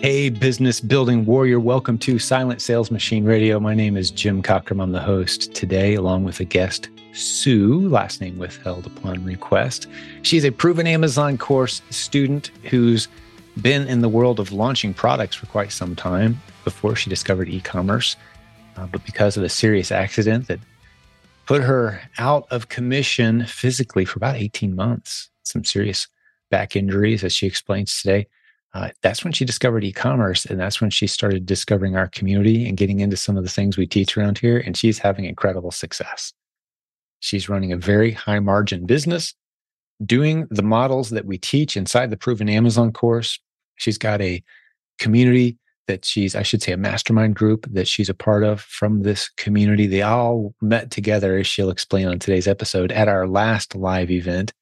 Hey, business building warrior, welcome to Silent Sales Machine Radio. My name is Jim Cockrum. I'm the host today, along with a guest, Sue, last name withheld upon request. She's a proven Amazon course student who's been in the world of launching products for quite some time before she discovered e commerce. Uh, but because of a serious accident that put her out of commission physically for about 18 months, some serious back injuries, as she explains today uh, that's when she discovered e-commerce and that's when she started discovering our community and getting into some of the things we teach around here and she's having incredible success. She's running a very high margin business doing the models that we teach inside the proven amazon course. She's got a community that she's i should say a mastermind group that she's a part of from this community. They all met together as she'll explain on today's episode at our last live event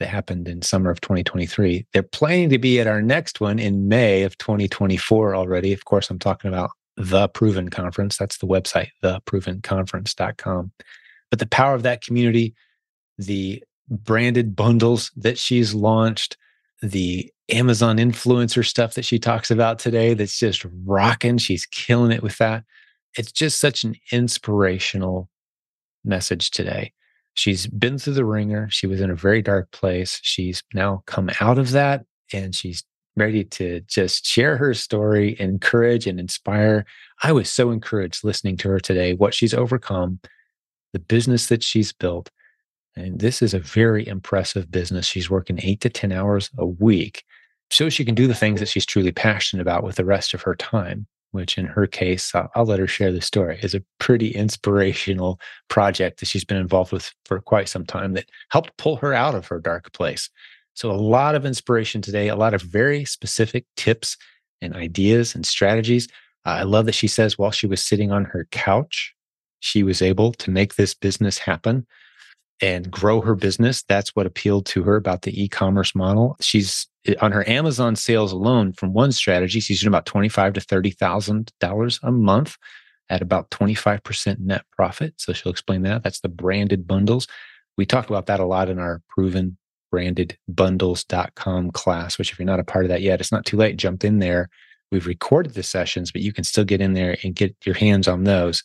that happened in summer of 2023. They're planning to be at our next one in May of 2024 already. Of course, I'm talking about the Proven Conference. That's the website, theprovenconference.com. But the power of that community, the branded bundles that she's launched, the Amazon influencer stuff that she talks about today that's just rocking. She's killing it with that. It's just such an inspirational message today. She's been through the ringer. She was in a very dark place. She's now come out of that and she's ready to just share her story, encourage and inspire. I was so encouraged listening to her today, what she's overcome, the business that she's built. And this is a very impressive business. She's working eight to 10 hours a week so she can do the things that she's truly passionate about with the rest of her time which in her case, I'll, I'll, let her share the story, is a pretty inspirational project that she's been involved with for quite some time that helped pull her out of her dark place. So, a lot of inspiration today, a lot of very specific tips and ideas and strategies. Uh, I love that she says while she was sitting on her couch, she was able to make this business happen and grow her business. That's what appealed to her about the e commerce model. She's on her Amazon sales alone from one strategy, she's doing about twenty-five to thirty thousand dollars a month at about twenty-five percent net profit. So she'll explain that. That's the branded bundles. We talked about that a lot in our proven branded bundles.com class, which if you're not a part of that yet, it's not too late. Jump in there. We've recorded the sessions, but you can still get in there and get your hands on those.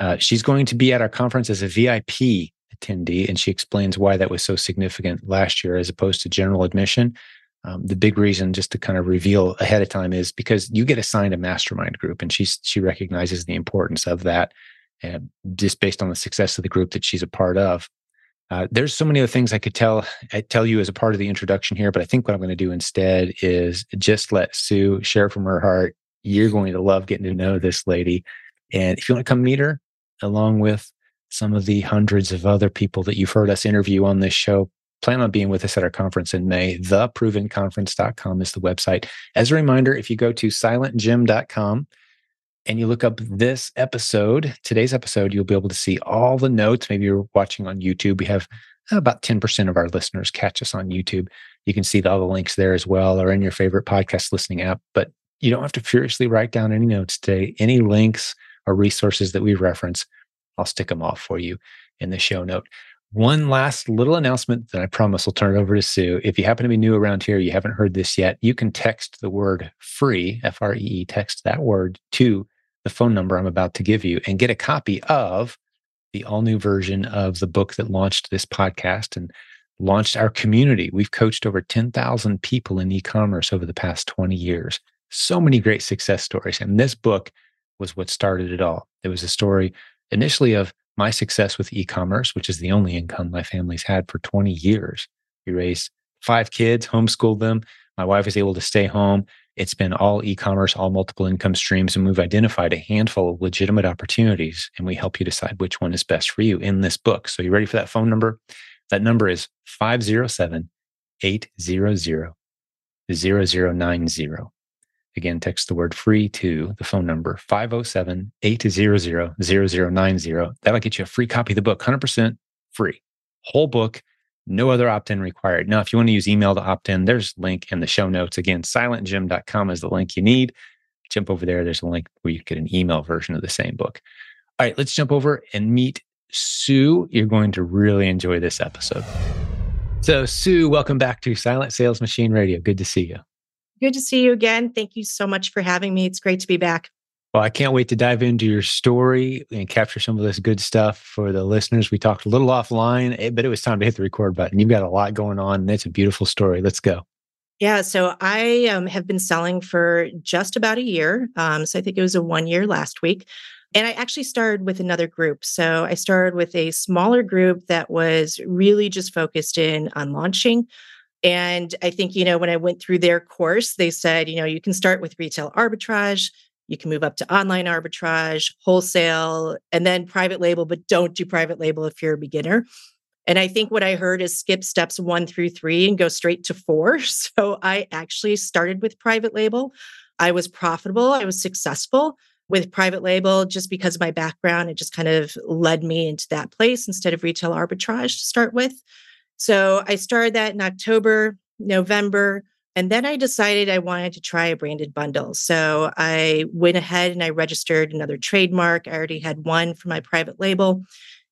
Uh, she's going to be at our conference as a VIP attendee, and she explains why that was so significant last year as opposed to general admission. Um, the big reason, just to kind of reveal ahead of time, is because you get assigned a mastermind group, and she she recognizes the importance of that, and just based on the success of the group that she's a part of. Uh, there's so many other things I could tell I tell you as a part of the introduction here, but I think what I'm going to do instead is just let Sue share from her heart. You're going to love getting to know this lady, and if you want to come meet her, along with some of the hundreds of other people that you've heard us interview on this show, plan on being with us at our conference in May. Theprovenconference.com is the website. As a reminder, if you go to silentjim.com and you look up this episode, today's episode, you'll be able to see all the notes. Maybe you're watching on YouTube. We have about 10% of our listeners catch us on YouTube. You can see all the links there as well or in your favorite podcast listening app. But you don't have to furiously write down any notes today, any links or resources that we reference. I'll stick them off for you in the show note. One last little announcement that I promise I'll turn it over to Sue. If you happen to be new around here, you haven't heard this yet, you can text the word free, F R E E, text that word to the phone number I'm about to give you and get a copy of the all new version of the book that launched this podcast and launched our community. We've coached over 10,000 people in e commerce over the past 20 years. So many great success stories. And this book was what started it all. It was a story initially of my success with e-commerce, which is the only income my family's had for 20 years. We raised five kids, homeschooled them. My wife was able to stay home. It's been all e-commerce, all multiple income streams, and we've identified a handful of legitimate opportunities, and we help you decide which one is best for you in this book. So you ready for that phone number? That number is 507 800 0090. Again, text the word free to the phone number 507 800 0090. That'll get you a free copy of the book, 100% free. Whole book, no other opt in required. Now, if you want to use email to opt in, there's a link in the show notes. Again, silentjim.com is the link you need. Jump over there. There's a link where you get an email version of the same book. All right, let's jump over and meet Sue. You're going to really enjoy this episode. So, Sue, welcome back to Silent Sales Machine Radio. Good to see you. Good to see you again. Thank you so much for having me. It's great to be back. Well, I can't wait to dive into your story and capture some of this good stuff for the listeners. We talked a little offline, eh, but it was time to hit the record button. You've got a lot going on, and it's a beautiful story. Let's go. Yeah, so I um, have been selling for just about a year. Um, so I think it was a one year last week. And I actually started with another group. So I started with a smaller group that was really just focused in on launching. And I think, you know, when I went through their course, they said, you know, you can start with retail arbitrage, you can move up to online arbitrage, wholesale, and then private label, but don't do private label if you're a beginner. And I think what I heard is skip steps one through three and go straight to four. So I actually started with private label. I was profitable, I was successful with private label just because of my background. It just kind of led me into that place instead of retail arbitrage to start with. So I started that in October, November. And then I decided I wanted to try a branded bundle. So I went ahead and I registered another trademark. I already had one for my private label.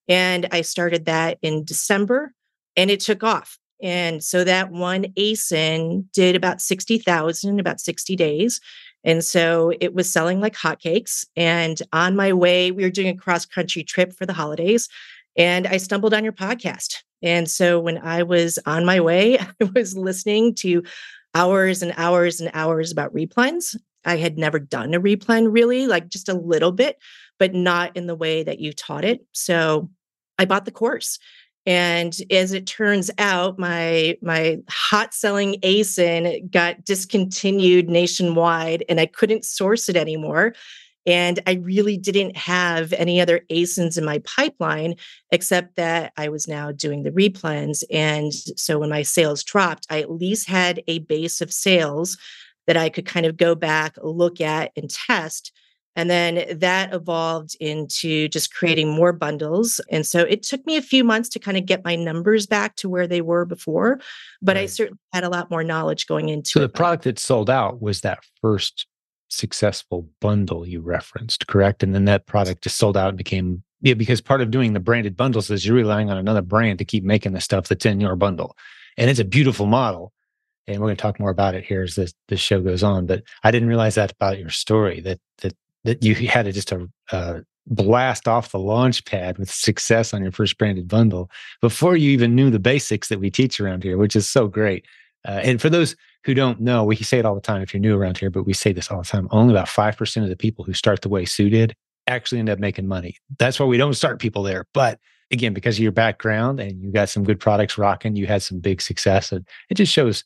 And I started that in December and it took off. And so that one ASIN did about 60,000 about 60 days. And so it was selling like hotcakes. And on my way, we were doing a cross country trip for the holidays. And I stumbled on your podcast. And so when I was on my way, I was listening to hours and hours and hours about replens. I had never done a replen really, like just a little bit, but not in the way that you taught it. So I bought the course. And as it turns out, my my hot selling ASIN got discontinued nationwide and I couldn't source it anymore. And I really didn't have any other ASINs in my pipeline, except that I was now doing the replens. And so when my sales dropped, I at least had a base of sales that I could kind of go back, look at, and test. And then that evolved into just creating more bundles. And so it took me a few months to kind of get my numbers back to where they were before, but right. I certainly had a lot more knowledge going into so it. The product that sold out was that first successful bundle you referenced, correct? And then that product just sold out and became yeah, because part of doing the branded bundles is you're relying on another brand to keep making the stuff that's in your bundle. And it's a beautiful model. And we're going to talk more about it here as this, this show goes on. But I didn't realize that about your story that that that you had to just a, uh, blast off the launch pad with success on your first branded bundle before you even knew the basics that we teach around here, which is so great. Uh, and for those who don't know, we say it all the time if you're new around here, but we say this all the time. Only about 5% of the people who start the way Sue did actually end up making money. That's why we don't start people there. But again, because of your background and you got some good products rocking, you had some big success. And it just shows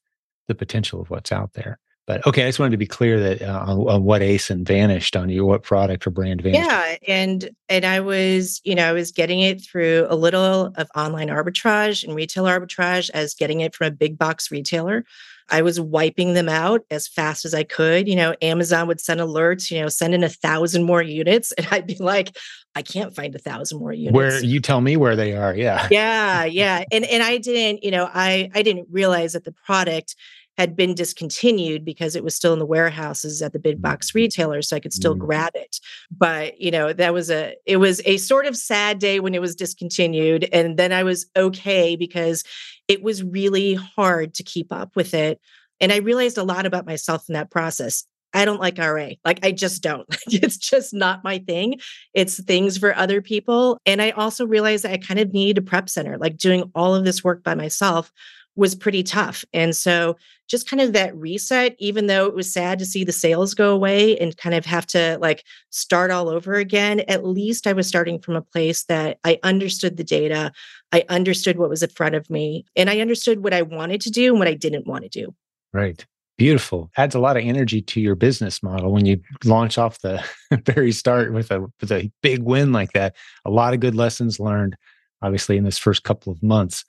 the potential of what's out there. But okay, I just wanted to be clear that uh, on, on, what ASIN vanished on you, what product or brand vanished. Yeah, and and I was, you know, I was getting it through a little of online arbitrage and retail arbitrage as getting it from a big box retailer. I was wiping them out as fast as I could. You know, Amazon would send alerts, you know, send in a thousand more units. And I'd be like, I can't find a thousand more units. Where you tell me where they are. Yeah. Yeah. Yeah. And and I didn't, you know, I I didn't realize that the product had been discontinued because it was still in the warehouses at the big box mm-hmm. retailers so i could still mm. grab it but you know that was a it was a sort of sad day when it was discontinued and then i was okay because it was really hard to keep up with it and i realized a lot about myself in that process I don't like RA. Like, I just don't. it's just not my thing. It's things for other people. And I also realized that I kind of need a prep center, like doing all of this work by myself was pretty tough. And so just kind of that reset, even though it was sad to see the sales go away and kind of have to like start all over again, at least I was starting from a place that I understood the data. I understood what was in front of me and I understood what I wanted to do and what I didn't want to do. Right. Beautiful. Adds a lot of energy to your business model when you launch off the very start with a with a big win like that. A lot of good lessons learned, obviously, in this first couple of months.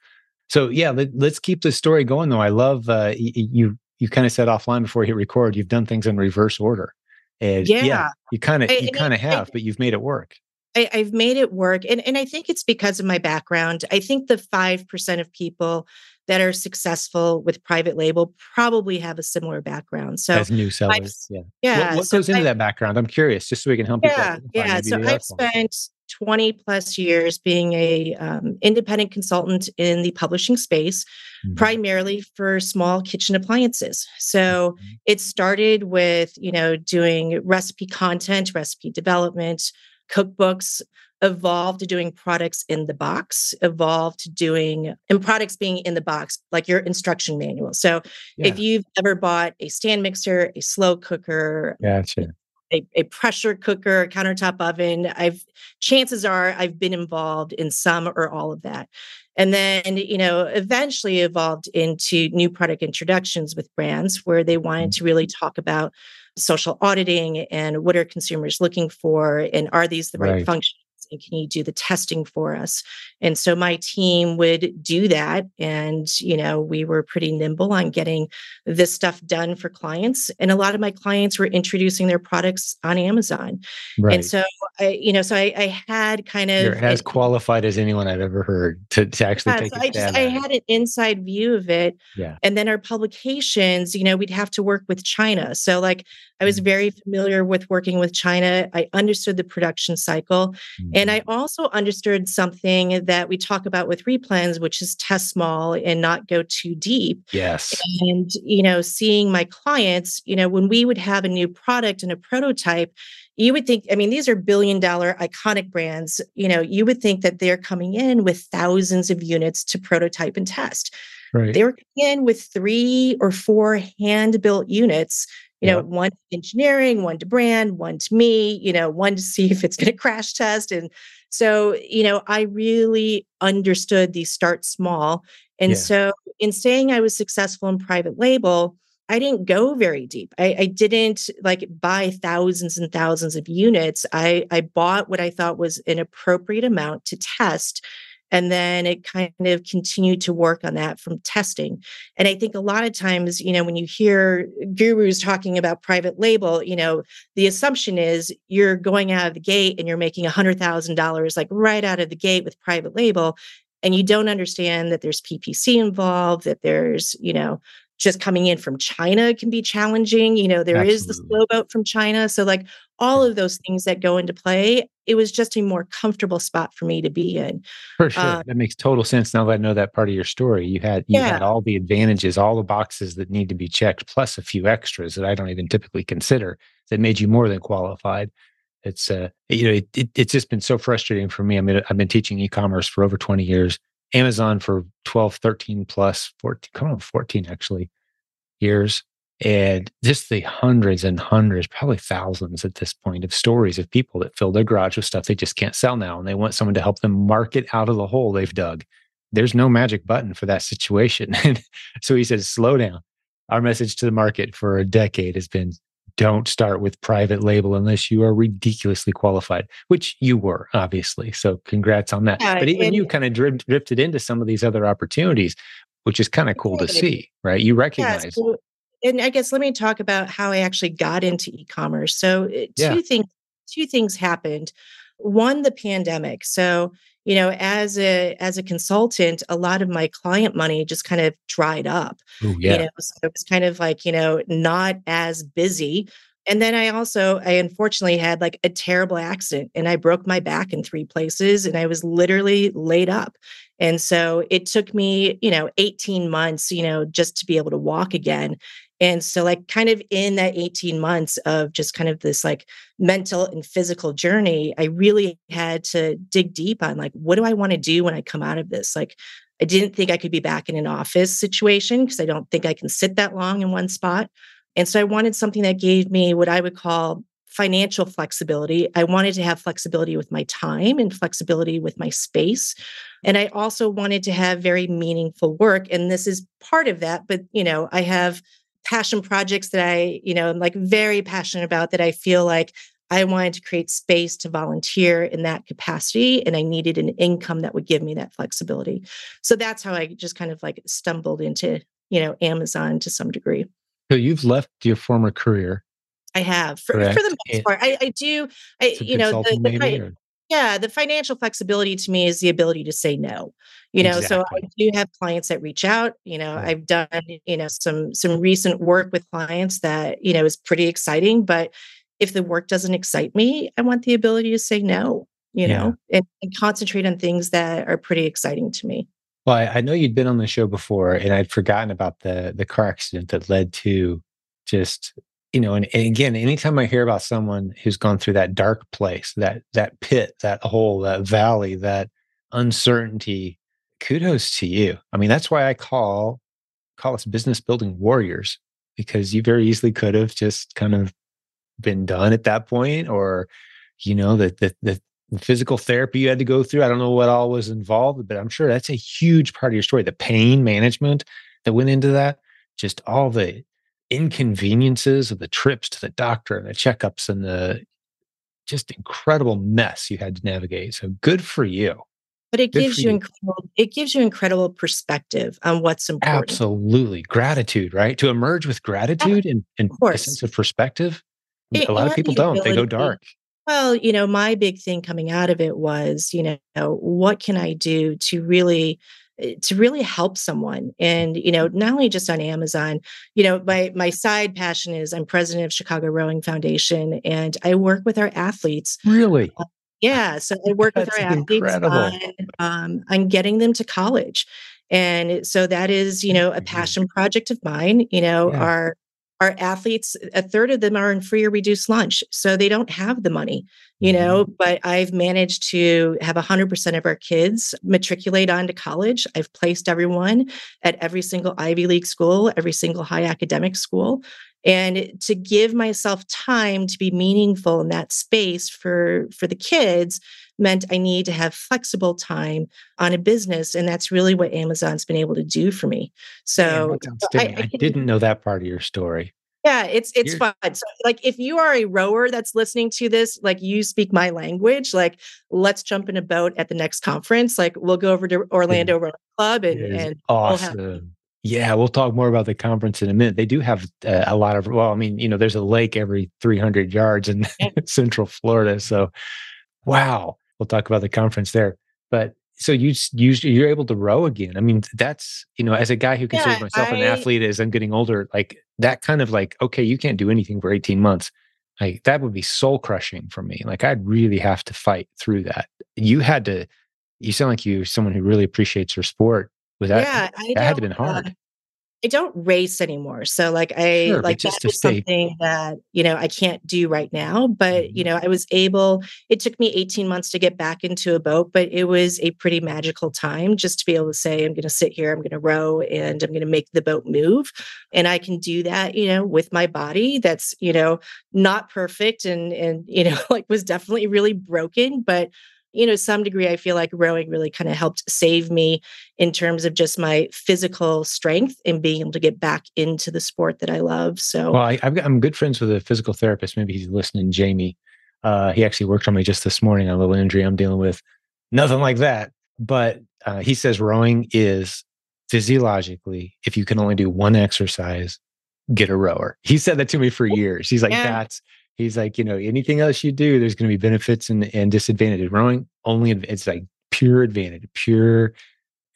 So yeah, let, us keep the story going though. I love uh, you. You kind of said offline before you hit record. You've done things in reverse order, and yeah, yeah you kind of you kind of have, I, but you've made it work. I, have made it work, and and I think it's because of my background. I think the five percent of people that are successful with private label probably have a similar background. So as new sellers, I've, yeah, yeah. What, what so goes into I've, that background? I'm curious, just so we can help yeah, yeah. So I've spent 20 plus years being a um, independent consultant in the publishing space mm-hmm. primarily for small kitchen appliances so mm-hmm. it started with you know doing recipe content recipe development cookbooks evolved to doing products in the box, evolved to doing and products being in the box, like your instruction manual. So yeah. if you've ever bought a stand mixer, a slow cooker, gotcha. A, a, pressure cooker, a countertop oven. I've chances are I've been involved in some or all of that. And then, you know, eventually evolved into new product introductions with brands where they wanted mm-hmm. to really talk about social auditing and what are consumers looking for and are these the right, right. functions and can you do the testing for us and so my team would do that and you know we were pretty nimble on getting this stuff done for clients and a lot of my clients were introducing their products on amazon right. and so i you know so i, I had kind of You're as qualified as anyone i've ever heard to, to actually yeah, take so I just I had an inside view of it yeah and then our publications you know we'd have to work with china so like I was mm-hmm. very familiar with working with China. I understood the production cycle. Mm-hmm. And I mm-hmm. also understood something that we talk about with replens, which is test small and not go too deep. Yes. And, you know, seeing my clients, you know, when we would have a new product and a prototype, you would think, I mean, these are billion dollar iconic brands. You know, you would think that they're coming in with thousands of units to prototype and test. Right. They were coming in with three or four hand built units you know, one to engineering, one to brand, one to me, you know, one to see if it's going to crash test. And so, you know, I really understood the start small. And yeah. so, in saying I was successful in private label, I didn't go very deep. I, I, didn't like buy thousands and thousands of units. I, I bought what I thought was an appropriate amount to test and then it kind of continued to work on that from testing. And I think a lot of times, you know, when you hear gurus talking about private label, you know, the assumption is you're going out of the gate and you're making $100,000 like right out of the gate with private label. And you don't understand that there's PPC involved, that there's, you know, just coming in from China can be challenging. You know, there Absolutely. is the slow boat from China. So, like all of those things that go into play, it was just a more comfortable spot for me to be in. For sure. Uh, that makes total sense now that I know that part of your story. You had you yeah. had all the advantages, all the boxes that need to be checked, plus a few extras that I don't even typically consider that made you more than qualified. It's uh you know, it, it, it's just been so frustrating for me. I mean, I've been teaching e-commerce for over 20 years Amazon for 12, 13 plus 14, come on, 14 actually years. And just the hundreds and hundreds, probably thousands at this point of stories of people that fill their garage with stuff they just can't sell now. And they want someone to help them market out of the hole they've dug. There's no magic button for that situation. So he says, slow down. Our message to the market for a decade has been don't start with private label unless you are ridiculously qualified, which you were, obviously. So congrats on that. Yeah, but even you kind of drift, drifted into some of these other opportunities, which is kind of cool to see, right? You recognize. Yeah, so, and I guess let me talk about how I actually got into e-commerce. So uh, two yeah. things, two things happened. One, the pandemic. So you know as a as a consultant a lot of my client money just kind of dried up Ooh, yeah. you know so it was kind of like you know not as busy. And then i also i unfortunately had like a terrible accident and i broke my back in three places and i was literally laid up. And so it took me you know 18 months you know just to be able to walk again and so, like, kind of in that 18 months of just kind of this like mental and physical journey, I really had to dig deep on like, what do I want to do when I come out of this? Like, I didn't think I could be back in an office situation because I don't think I can sit that long in one spot. And so, I wanted something that gave me what I would call financial flexibility. I wanted to have flexibility with my time and flexibility with my space. And I also wanted to have very meaningful work. And this is part of that. But, you know, I have passion projects that I, you know, I'm like very passionate about that I feel like I wanted to create space to volunteer in that capacity and I needed an income that would give me that flexibility. So that's how I just kind of like stumbled into, you know, Amazon to some degree. So you've left your former career. I have for, for the most part. I, I do. I, you know, the, the, yeah, the financial flexibility to me is the ability to say no. You know, exactly. so I do have clients that reach out. You know, right. I've done you know some some recent work with clients that you know is pretty exciting. But if the work doesn't excite me, I want the ability to say no. you yeah. know, and, and, concentrate on things that are pretty exciting to me. Well, I, I know you'd been on the show before, and I'd forgotten about the the car accident that led to just you know, and, and, again, anytime I hear about someone who's gone through that dark place, that that pit, that hole, that valley, that uncertainty, kudos to you. I mean, that's why I call call us business building warriors because you very easily could have just kind of been done at that point, or you know, the the the, the physical therapy you had to go through. I don't know what all was involved, but I'm sure that's a huge part of your story. The pain management that went into that, just all the inconveniences of the trips to the doctor and the checkups and the just incredible mess you had to navigate. So good for you. But it good gives you, you incredible it gives you incredible perspective on what's important. Absolutely. Gratitude, right? To emerge with gratitude and, and a sense of perspective. It, a lot of people don't. They go dark. Well, you know, my big thing coming out of it was, you know, what can I do to really to really help someone and you know not only just on amazon you know my my side passion is i'm president of chicago rowing foundation and i work with our athletes really? uh, yeah so i work with our athletes on, um, on getting them to college and so that is you know a passion project of mine you know yeah. our our athletes a third of them are in free or reduced lunch so they don't have the money you know mm-hmm. but i've managed to have 100% of our kids matriculate onto college i've placed everyone at every single ivy league school every single high academic school and to give myself time to be meaningful in that space for for the kids meant i need to have flexible time on a business and that's really what amazon's been able to do for me so I, I, I didn't know that part of your story yeah, it's it's You're, fun. So like if you are a rower that's listening to this, like you speak my language, like let's jump in a boat at the next conference. Like we'll go over to Orlando Rowing Club and, and awesome. We'll have- yeah, we'll talk more about the conference in a minute. They do have uh, a lot of well, I mean, you know, there's a lake every 300 yards in Central Florida, so wow. We'll talk about the conference there. But so you you you're able to row again. I mean, that's you know, as a guy who considers yeah, myself I, an athlete as I'm getting older, like that kind of like, okay, you can't do anything for 18 months. Like that would be soul crushing for me. Like I'd really have to fight through that. You had to. You sound like you're someone who really appreciates your sport. Was that yeah, that had to been hard. Uh, I don't race anymore. So like I sure, like that is something that, you know, I can't do right now. But, mm-hmm. you know, I was able, it took me 18 months to get back into a boat, but it was a pretty magical time just to be able to say, I'm going to sit here, I'm going to row and I'm going to make the boat move. And I can do that, you know, with my body that's, you know, not perfect and and, you know, like was definitely really broken, but you know, some degree, I feel like rowing really kind of helped save me in terms of just my physical strength and being able to get back into the sport that I love. So, well, I, am good friends with a physical therapist. Maybe he's listening, Jamie. Uh, he actually worked on me just this morning on a little injury I'm dealing with. Nothing like that. But uh, he says rowing is physiologically, if you can only do one exercise, get a rower. He said that to me for years. He's like, yeah. that's he's like, you know, anything else you do, there's going to be benefits and, and disadvantages. Rowing only, it's like pure advantage, pure,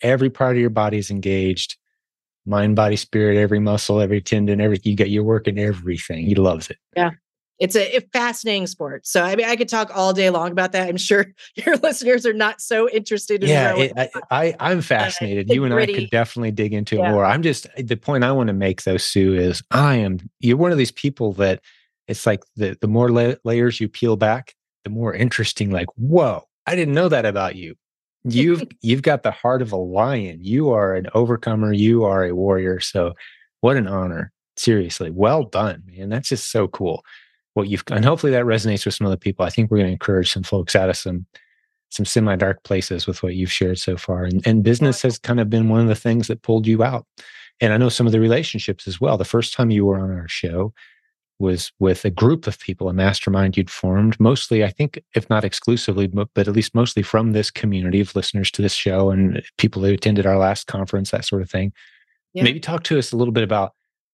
every part of your body is engaged mind, body, spirit, every muscle, every tendon, every, you got, you're working everything. He loves it. Yeah. It's a, a, fascinating sport. So I mean, I could talk all day long about that. I'm sure your listeners are not so interested in. Yeah, it, I, I, am fascinated. Uh, you and gritty. I could definitely dig into yeah. it more. I'm just the point I want to make though, Sue, is I am. You're one of these people that it's like the the more la- layers you peel back, the more interesting. Like, whoa, I didn't know that about you. You've you've got the heart of a lion. You are an overcomer. You are a warrior. So, what an honor! Seriously, well done, man. That's just so cool. What you've and hopefully that resonates with some other people. I think we're going to encourage some folks out of some some semi dark places with what you've shared so far. And, and business has kind of been one of the things that pulled you out. And I know some of the relationships as well. The first time you were on our show, was with a group of people, a mastermind you'd formed, mostly, I think, if not exclusively, but, but at least mostly from this community of listeners to this show and people who attended our last conference, that sort of thing. Yeah. Maybe talk to us a little bit about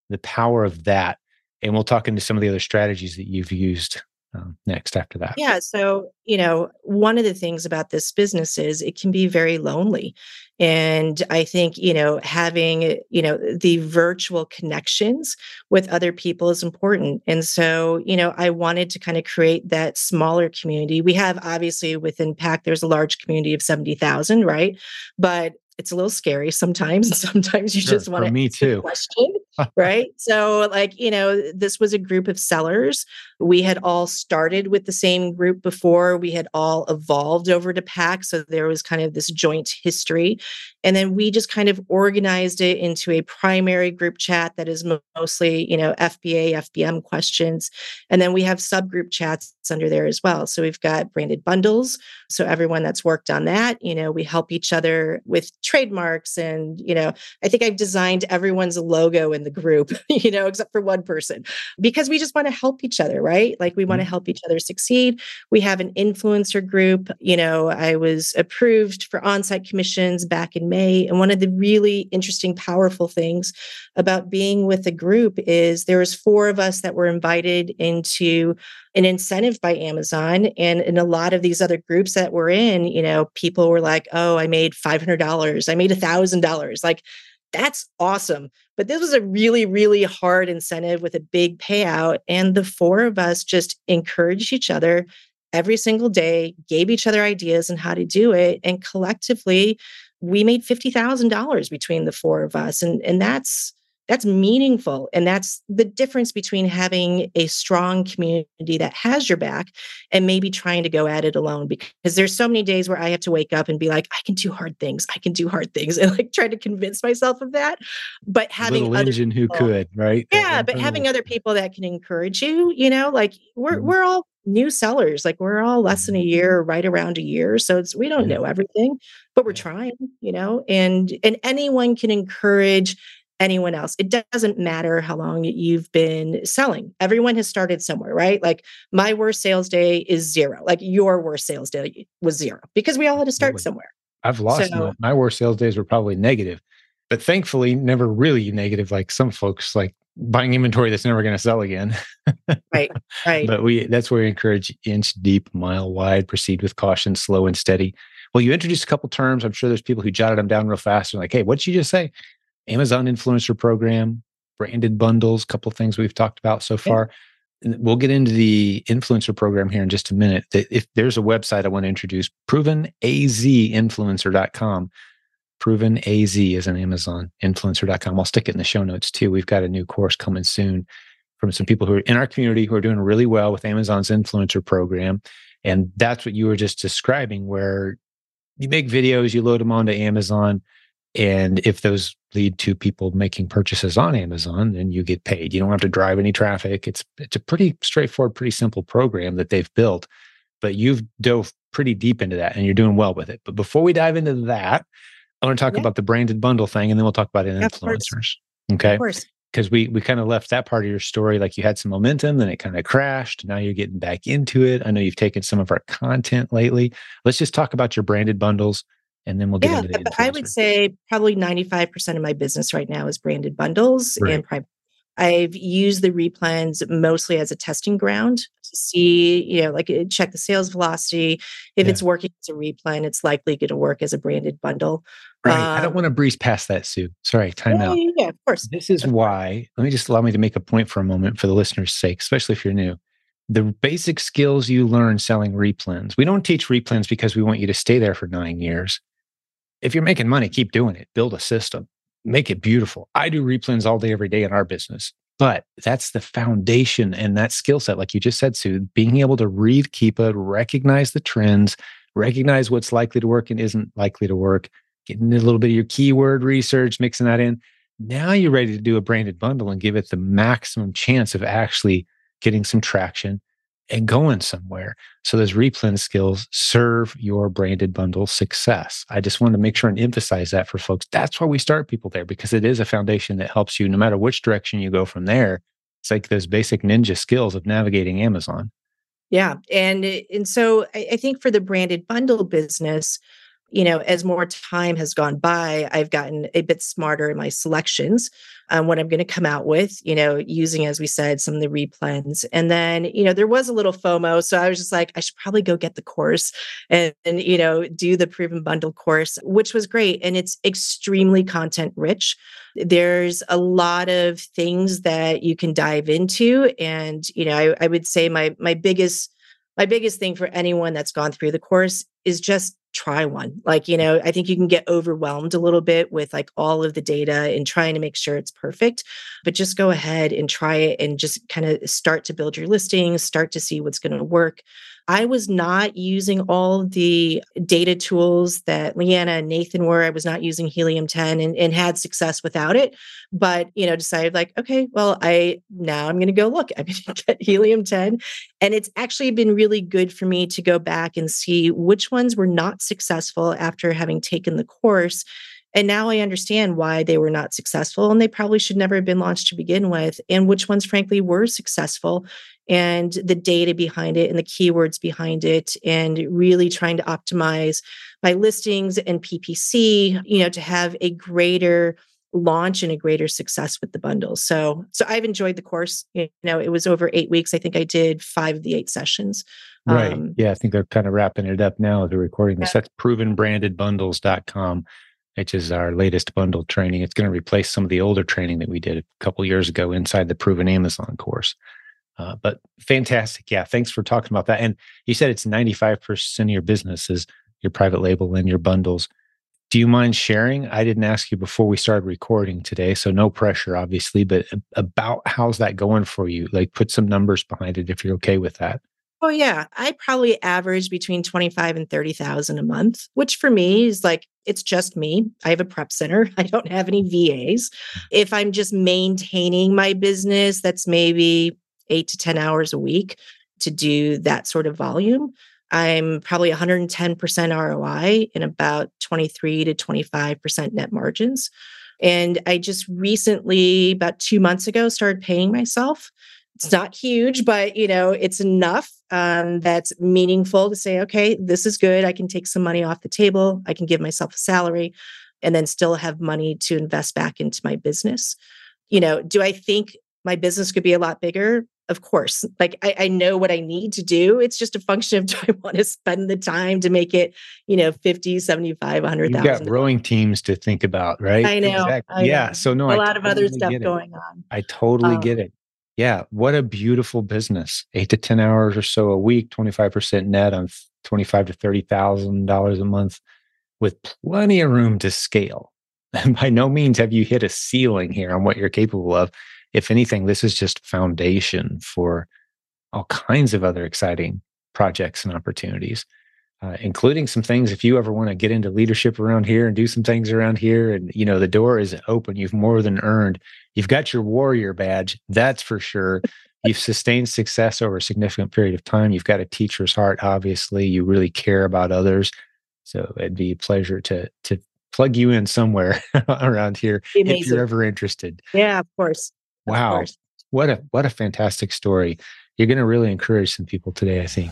the power of that. And we'll talk into some of the other strategies that you've used um, next after that. Yeah. So, you know, one of the things about this business is it can be very lonely. And I think, you know, having, you know, the virtual connections with other people is important. And so, you know, I wanted to kind of create that smaller community. We have obviously within PAC, there's a large community of 70,000, right? But it's a little scary sometimes. Sometimes you sure, just want to me too. question, right? So, like you know, this was a group of sellers. We had all started with the same group before. We had all evolved over to PAC, so there was kind of this joint history, and then we just kind of organized it into a primary group chat that is mostly you know FBA, FBM questions, and then we have subgroup chats under there as well. So we've got branded bundles. So everyone that's worked on that, you know, we help each other with trademarks and you know i think i've designed everyone's logo in the group you know except for one person because we just want to help each other right like we want to mm-hmm. help each other succeed we have an influencer group you know i was approved for on-site commissions back in may and one of the really interesting powerful things about being with the group is there was four of us that were invited into an incentive by Amazon. And in a lot of these other groups that we're in, you know, people were like, oh, I made $500, I made $1,000. Like, that's awesome. But this was a really, really hard incentive with a big payout. And the four of us just encouraged each other every single day, gave each other ideas on how to do it. And collectively, we made $50,000 between the four of us. And, and that's, that's meaningful and that's the difference between having a strong community that has your back and maybe trying to go at it alone because there's so many days where i have to wake up and be like i can do hard things i can do hard things and like try to convince myself of that but having Little other engine people, who could right yeah but having other people that can encourage you you know like we're mm-hmm. we're all new sellers like we're all less than a mm-hmm. year right around a year so it's we don't yeah. know everything but we're trying you know and and anyone can encourage anyone else. It doesn't matter how long you've been selling. Everyone has started somewhere, right? Like my worst sales day is zero. Like your worst sales day was zero because we all had to start somewhere. I've lost so, my, worst sales days were probably negative, but thankfully never really negative like some folks like buying inventory that's never going to sell again. right. Right. But we that's where we encourage inch deep, mile wide, proceed with caution, slow and steady. Well, you introduced a couple terms. I'm sure there's people who jotted them down real fast and like, hey, what did you just say? Amazon influencer program, branded bundles, a couple of things we've talked about so far. Yeah. We'll get into the influencer program here in just a minute. If there's a website I want to introduce, provenazinfluencer.com. Proven AZ is an Amazon influencer.com. I'll stick it in the show notes too. We've got a new course coming soon from some people who are in our community who are doing really well with Amazon's influencer program. And that's what you were just describing, where you make videos, you load them onto Amazon, and if those lead to people making purchases on Amazon, then you get paid. You don't have to drive any traffic. It's it's a pretty straightforward, pretty simple program that they've built. But you've dove pretty deep into that and you're doing well with it. But before we dive into that, I want to talk yeah. about the branded bundle thing and then we'll talk about it influencers. Okay. Of course. Because we we kind of left that part of your story like you had some momentum, then it kind of crashed. Now you're getting back into it. I know you've taken some of our content lately. Let's just talk about your branded bundles and then we'll get yeah, into the I would say probably 95% of my business right now is branded bundles right. and private. I've used the replens mostly as a testing ground to see, you know, like check the sales velocity. If yeah. it's working as a replen, it's likely going to work as a branded bundle. Right. Um, I don't um want to breeze past that, Sue. Sorry, time yeah, out. Yeah, of course. This is why, let me just allow me to make a point for a moment for the listener's sake, especially if you're new the basic skills you learn selling replens. We don't teach replens because we want you to stay there for nine years if you're making money, keep doing it. Build a system, make it beautiful. I do replens all day, every day in our business. But that's the foundation and that skill set, like you just said, Sue, being able to read Keepa, recognize the trends, recognize what's likely to work and isn't likely to work, getting a little bit of your keyword research, mixing that in. Now you're ready to do a branded bundle and give it the maximum chance of actually getting some traction and going somewhere. So those replen skills serve your branded bundle success. I just wanted to make sure and emphasize that for folks. That's why we start people there because it is a foundation that helps you no matter which direction you go from there. It's like those basic ninja skills of navigating Amazon. Yeah. And and so I, I think for the branded bundle business, you know, as more time has gone by, I've gotten a bit smarter in my selections um, what I'm going to come out with, you know, using, as we said, some of the replens. And then, you know, there was a little FOMO. So I was just like, I should probably go get the course and, and you know, do the proven bundle course, which was great. And it's extremely content rich. There's a lot of things that you can dive into. And, you know, I, I would say my my biggest my biggest thing for anyone that's gone through the course is just try one. Like, you know, I think you can get overwhelmed a little bit with like all of the data and trying to make sure it's perfect, but just go ahead and try it and just kind of start to build your listings, start to see what's going to work. I was not using all the data tools that Leanna and Nathan were. I was not using Helium 10 and, and had success without it. But, you know, decided like, okay, well, I now I'm going to go look. I'm going to get Helium 10. And it's actually been really good for me to go back and see which ones were not successful after having taken the course and now I understand why they were not successful and they probably should never have been launched to begin with, and which ones, frankly, were successful and the data behind it and the keywords behind it, and really trying to optimize my listings and PPC, you know, to have a greater launch and a greater success with the bundles. So, so I've enjoyed the course. You know, it was over eight weeks. I think I did five of the eight sessions. Right. Um, yeah. I think they're kind of wrapping it up now. They're recording this. Yeah. That's provenbrandedbundles.com which is our latest bundled training. It's going to replace some of the older training that we did a couple years ago inside the Proven Amazon course. Uh, but fantastic. Yeah. Thanks for talking about that. And you said it's 95% of your business is your private label and your bundles. Do you mind sharing? I didn't ask you before we started recording today, so no pressure, obviously, but about how's that going for you? Like put some numbers behind it if you're okay with that. Oh yeah, I probably average between 25 and 30,000 a month, which for me is like it's just me. I have a prep center. I don't have any VAs. If I'm just maintaining my business, that's maybe 8 to 10 hours a week to do that sort of volume. I'm probably 110% ROI and about 23 to 25% net margins. And I just recently, about two months ago, started paying myself it's not huge, but you know, it's enough um, that's meaningful to say, okay, this is good. I can take some money off the table. I can give myself a salary and then still have money to invest back into my business. You know, do I think my business could be a lot bigger? Of course. Like I, I know what I need to do. It's just a function of do I want to spend the time to make it, you know, 50, 75, 100,000. You've got rowing teams to think about, right? I know. Exactly. I yeah. Know. So no, a I lot totally of other stuff going on. I totally um, get it yeah, what a beautiful business. Eight to 10 hours or so a week, 25% net on 25 to $30,000 a month with plenty of room to scale. And by no means have you hit a ceiling here on what you're capable of. If anything, this is just foundation for all kinds of other exciting projects and opportunities uh, including some things if you ever want to get into leadership around here and do some things around here and you know the door is open you've more than earned you've got your warrior badge that's for sure. You've sustained success over a significant period of time. You've got a teacher's heart obviously. You really care about others. So it'd be a pleasure to to plug you in somewhere around here if you're ever interested. Yeah of course. Wow. of course. what a what a fantastic story. You're going to really encourage some people today i think.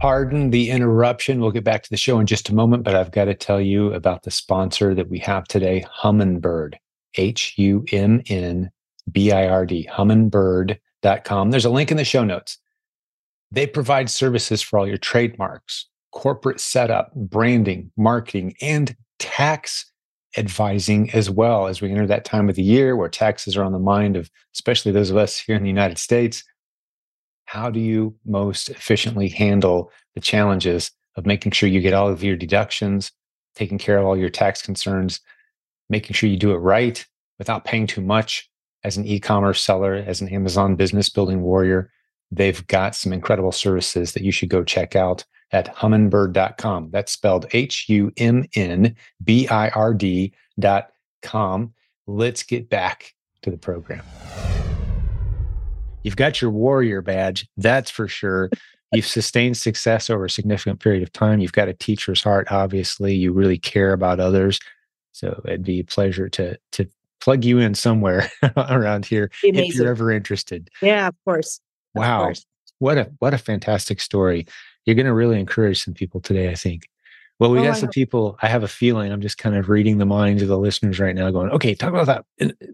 Pardon the interruption. We'll get back to the show in just a moment, but I've got to tell you about the sponsor that we have today, Humminbird, H U M N B I R D, humminbird.com. There's a link in the show notes. They provide services for all your trademarks, corporate setup, branding, marketing, and tax advising as well as we enter that time of the year where taxes are on the mind of especially those of us here in the United States how do you most efficiently handle the challenges of making sure you get all of your deductions, taking care of all your tax concerns, making sure you do it right without paying too much as an e-commerce seller, as an Amazon business building warrior. They've got some incredible services that you should go check out at humminbird.com. That's spelled H U M N B I R D.com. Let's get back to the program. You've got your warrior badge, that's for sure. You've sustained success over a significant period of time. You've got a teacher's heart, obviously. You really care about others. So it'd be a pleasure to to plug you in somewhere around here if you're ever interested. Yeah, of course. Of wow. Course. What a what a fantastic story. You're going to really encourage some people today, I think. Well, we Oh, got some people. I have a feeling I'm just kind of reading the minds of the listeners right now, going, "Okay, talk about that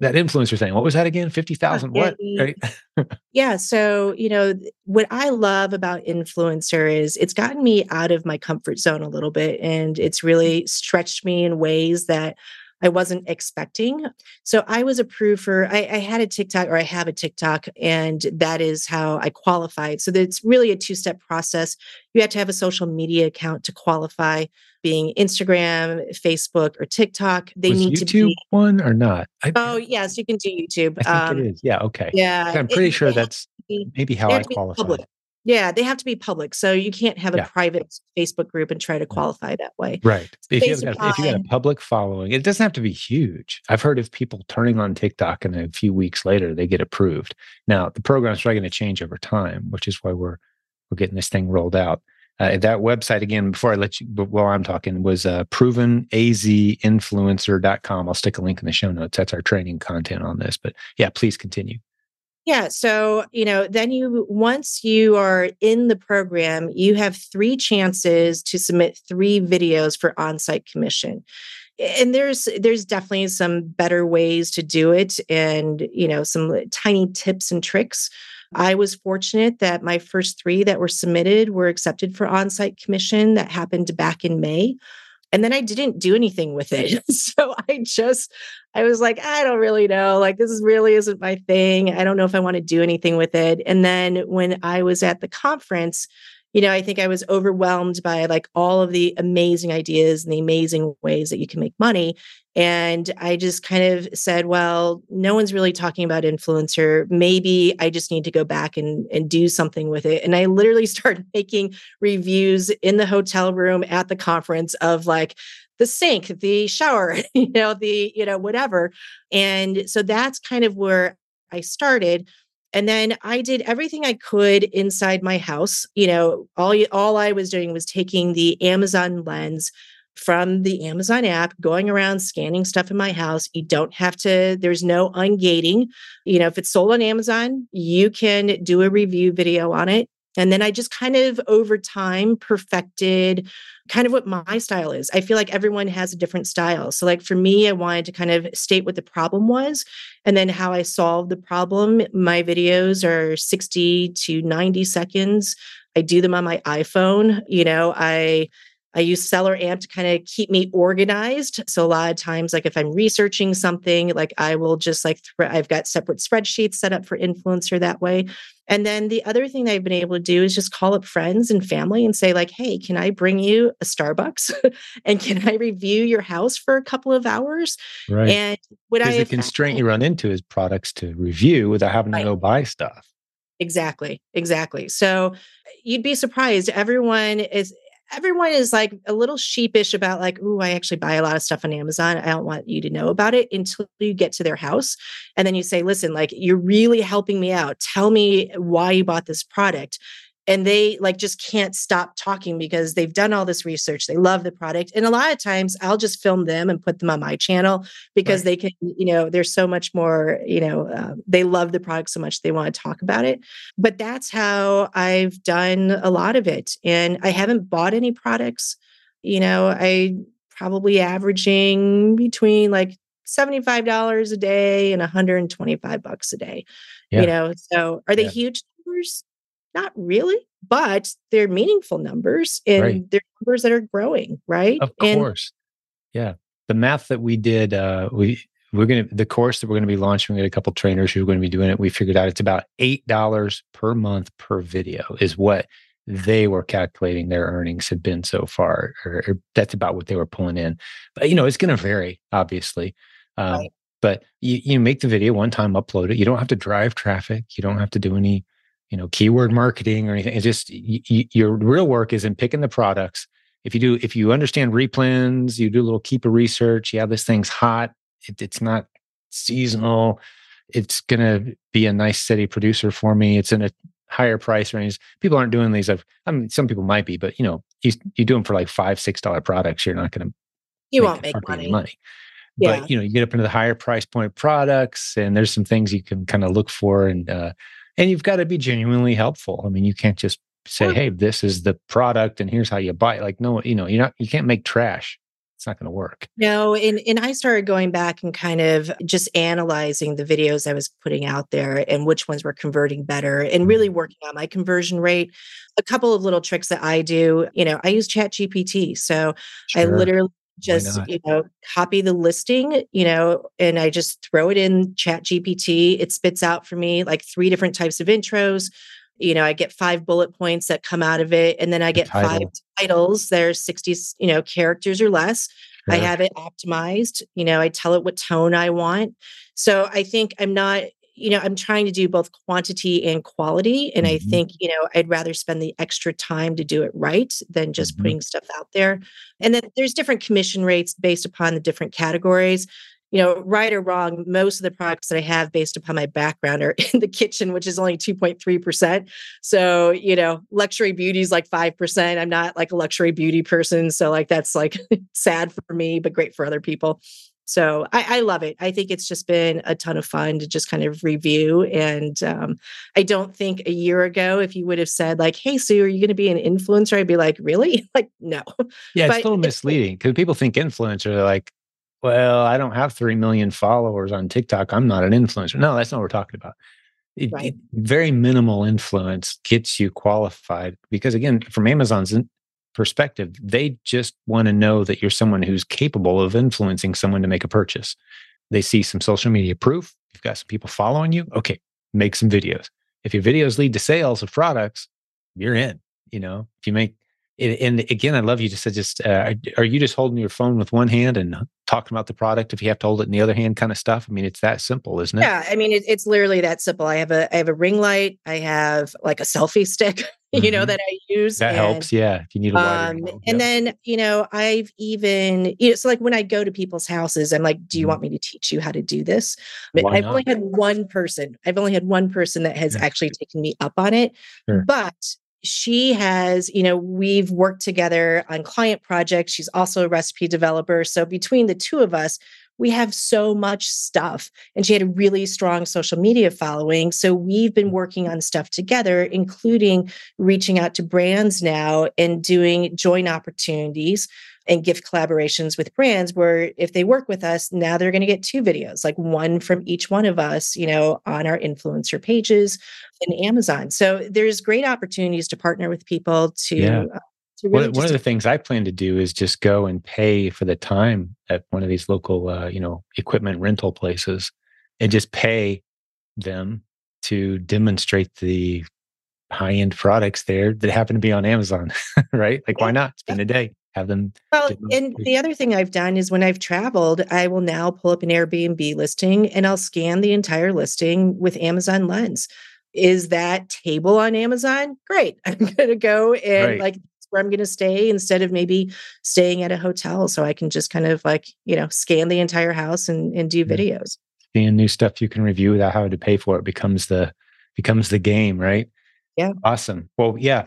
that influencer thing. What was that again? Fifty uh, thousand? Yeah, What? Right? Yeah. So, you know, what I love about influencer is it's gotten me out of my comfort zone a little bit and it's mm. really stretched me in ways that I wasn't expecting. So I was approved for, I, I had a TikTok or I have a TikTok, and that is how I qualified. So it's really a two step process. You have to have a social media account to qualify, being Instagram, Facebook, or TikTok. They was need YouTube to be. one or not? I, Oh, yes, you can do YouTube. I think Um, it is. Yeah. Okay. Yeah. I'm it- pretty sure they that's be- maybe how I qualify. public. Yeah, they have to be public. So you can't have a Yeah. private Facebook group and try to qualify that way. Right. If you, have got, if you got a public following, it doesn't have to be huge. I've heard of people turning on TikTok and a few weeks later they get approved. Now the program's probably going to change over time, which is why we're we're getting this thing rolled out. Uh, that website again, before I let you, while I'm talking, was uh, provenazinfluencer.com. I'll stick a link in the show notes. That's our training content on this. But yeah, please continue. Yeah. So, you know, then you, once you are in the program, you have three chances to submit three videos for on site commission. And there's there's definitely some better ways to do it and you know some tiny tips and tricks. I was fortunate that my first three that were submitted were accepted for on-site commission that happened back in May. And then I didn't do anything with it. So I just I was like, I don't really know. Like, this really isn't my thing. I don't know if I want to do anything with it. And then when I was at the conference, you know, I think I was overwhelmed by like all of the amazing ideas and the amazing ways that you can make money. And I just kind of said, well, no one's really talking about influencer. Maybe I just need to go back and, and do something with it. And I literally started making reviews in the hotel room at the conference of like, the sink, the shower, you know, the, you know, whatever. And so that's kind of where I started. And then I did everything I could inside my house. You know, all all I was doing was taking the Amazon lens from the Amazon app, going around scanning stuff in my house. You don't have to, there's no ungating. You know, if it's sold on Amazon, you can do a review video on it. And then I just kind of over time perfected kind of what my style is. I feel like everyone has a different style. So, like for me, I wanted to kind of state what the problem was and then how I solved the problem. My videos are 60 to 90 seconds. I do them on my iPhone. You know, I I use SellerAmp to kind of keep me organized. So a lot of times, like if I'm researching something, like I will just like th- I've got separate spreadsheets set up for influencer that way. And then the other thing that I've been able to do is just call up friends and family and say like, "Hey, can I bring you a Starbucks? and can I review your house for a couple of hours?" Right. And what I Because the constraint you run into is products to review without having to go buy stuff. Exactly. Exactly. So you'd be surprised. Everyone is everyone is like a little sheepish about like, oh, I actually buy a lot of stuff on Amazon. I don't want you to know about it until you get to their house. And then you say, listen, like you're really helping me out. Tell me why you bought this product. And they like just can't stop talking because they've done all this research. They love the product. And a lot of times I'll just film them and put them on my channel because Right. they can, you know, there's so much more, you know, uh, they love the product so much they want to talk about it but that's how I've done a lot of it. And I haven't bought any products. You know, I probably averaging between like $75 a day and 125 bucks a day. Yeah. You know, so are they Yeah. huge numbers? Not really, but they're meaningful numbers and Right. they're numbers that are growing, right? Of And course. Yeah. The math that we did, uh, we we're gonna the course that we're gonna be launching, we got a couple trainers who are gonna be doing it. We figured out it's about eight dollars per month per video is what they were calculating their earnings had been so far, or, or that's about what they were pulling in. But you know, it's gonna vary, obviously. Um, Right. But you you make the video one time, upload it. You don't have to drive traffic. You don't have to do any, you know, keyword marketing or anything. It's just y- y- your real work is in picking the products if you do if you understand replens you do a little Keepa research yeah this thing's hot it, it's not seasonal it's going to be a nice steady producer for me it's in a higher price range people aren't doing these i've i mean some people might be but you know you, you do them for like five six dollar products you're not going to you won't make money. money Yeah. but you know you get up into the higher price point products and there's some things you can kind of look for and uh and you've got to be genuinely helpful i mean you can't just say, hey, this is the product and here's how you buy it. Like, no, you know, you're not, you can't make trash. It's not going to work. No, and and I started going back and kind of just analyzing the videos I was putting out there and which ones were converting better and really Mm-hmm. working on my conversion rate. A couple of little tricks that I do, you know, I use Chat GPT. So I literally just, you know, copy the listing, you know, and I just throw it in Chat GPT. It spits out for me like three different types of intros. You know, I get five bullet points that come out of it, and then I get five title. titles. There's 60, you know, characters or less. I have it optimized. You know, I tell it what tone I want. So I think I'm not, you know, I'm trying to do both quantity and quality. And I Mhm. think, you know, I'd rather spend the extra time to do it right than just Mhm. putting stuff out there. And then there's different commission rates based upon the different categories. You know, right or wrong, most of the products that I have based upon my background are in the kitchen, which is only 2.3%. So, you know, luxury beauty is like 5%. I'm not like a luxury beauty person. So, like, that's like sad for me, but great for other people. So I, I love it. I think it's just been a ton of fun to just kind of review. And um, I don't think a year ago, if you would have said like, "Hey, Sue, are you going to be an influencer?" I'd be like, "Really?" Like, no. Yeah, it's But a little misleading because people think influencer, they're like, well, I don't have 3 million followers on TikTok. I'm not an influencer. No, that's not what we're talking about. It, Right. it- very minimal influence gets you qualified because, again, from Amazon's perspective, they just want to know that you're someone who's capable of influencing someone to make a purchase. They see some social media proof. You've got some people following you. Okay, make some videos. If your videos lead to sales of products, you're in. You know, if you make and, and again, I love you just just uh, are you just holding your phone with one hand and talking about the product if you have to hold it in the other hand kind of stuff? I mean, it's that simple, isn't it? Yeah, I mean, it, it's literally that simple. I have a I have a ring light. I have like a selfie stick, you know, Mhm. that I use. That and, helps. Yeah. If you need a wider Um, and yep. then you know, I've even you know, so like when I go to people's houses, I'm like, "Do you Mhm. want me to teach you how to do this?" But Why I've only had one person. I've only had one person that has Yeah. actually taken me up on it. Sure. But she has, you know, we've worked together on client projects. She's also a recipe developer. So between the two of us, we have so much stuff. And she had a really strong social media following. So we've been working on stuff together, including reaching out to brands now and doing joint opportunities and gift collaborations with brands where if they work with us, now they're going to get two videos, like one from each one of us, you know, on our influencer pages and Amazon. So there's great opportunities to partner with people to, Yeah. uh, to really One, one of the things I plan to do is just go and pay for the time at one of these local, uh, you know, equipment rental places, and just pay them to demonstrate the high-end products there that happen to be on Amazon, right? Like, why not spend a day have them? Well, and the other thing I've done is when I've traveled, I will now pull up an Airbnb listing and I'll scan the entire listing with Amazon Lens. Is that table on Amazon? Great. I'm going to go and Right. like where I'm going to stay instead of maybe staying at a hotel. So I can just kind of like, you know, scan the entire house and, and do videos. Seeing new stuff you can review without having to pay for it becomes the becomes the game, right? Yeah. Awesome. Well, yeah,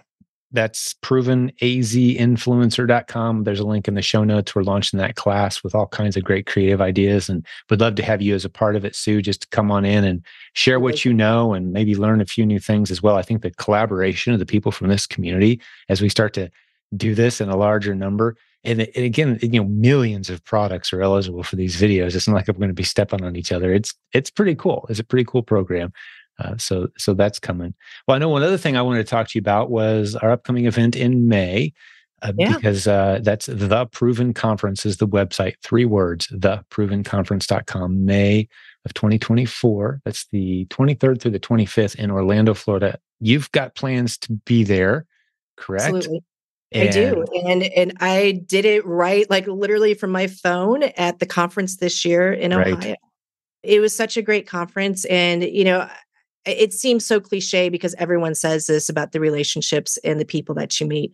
that's provenazinfluencer.com. There's a link in the show notes. We're launching that class with all kinds of great creative ideas and would love to have you as a part of it, Sue, just to come on in and share what you know and maybe learn a few new things as well. I think the collaboration of the people from this community as we start to do this in a larger number. And, and again, you know, millions of products are eligible for these videos. It's not like we're going to be stepping on each other. It's it's pretty cool. It's a pretty cool program. Uh, so so that's coming. Well, I know one other thing I wanted to talk to you about was our upcoming event in May, uh, Yeah. because uh, that's the Proven Conference is the website. Three words: theprovenconference.com. May of 2024. That's the 23rd through the 25th in Orlando, Florida. You've got plans to be there, correct? Absolutely. I do. And and I did it right, like literally from my phone at the conference this year in Right. Ohio. It was such a great conference. And, you know, it seems so cliche because everyone says this about the relationships and the people that you meet.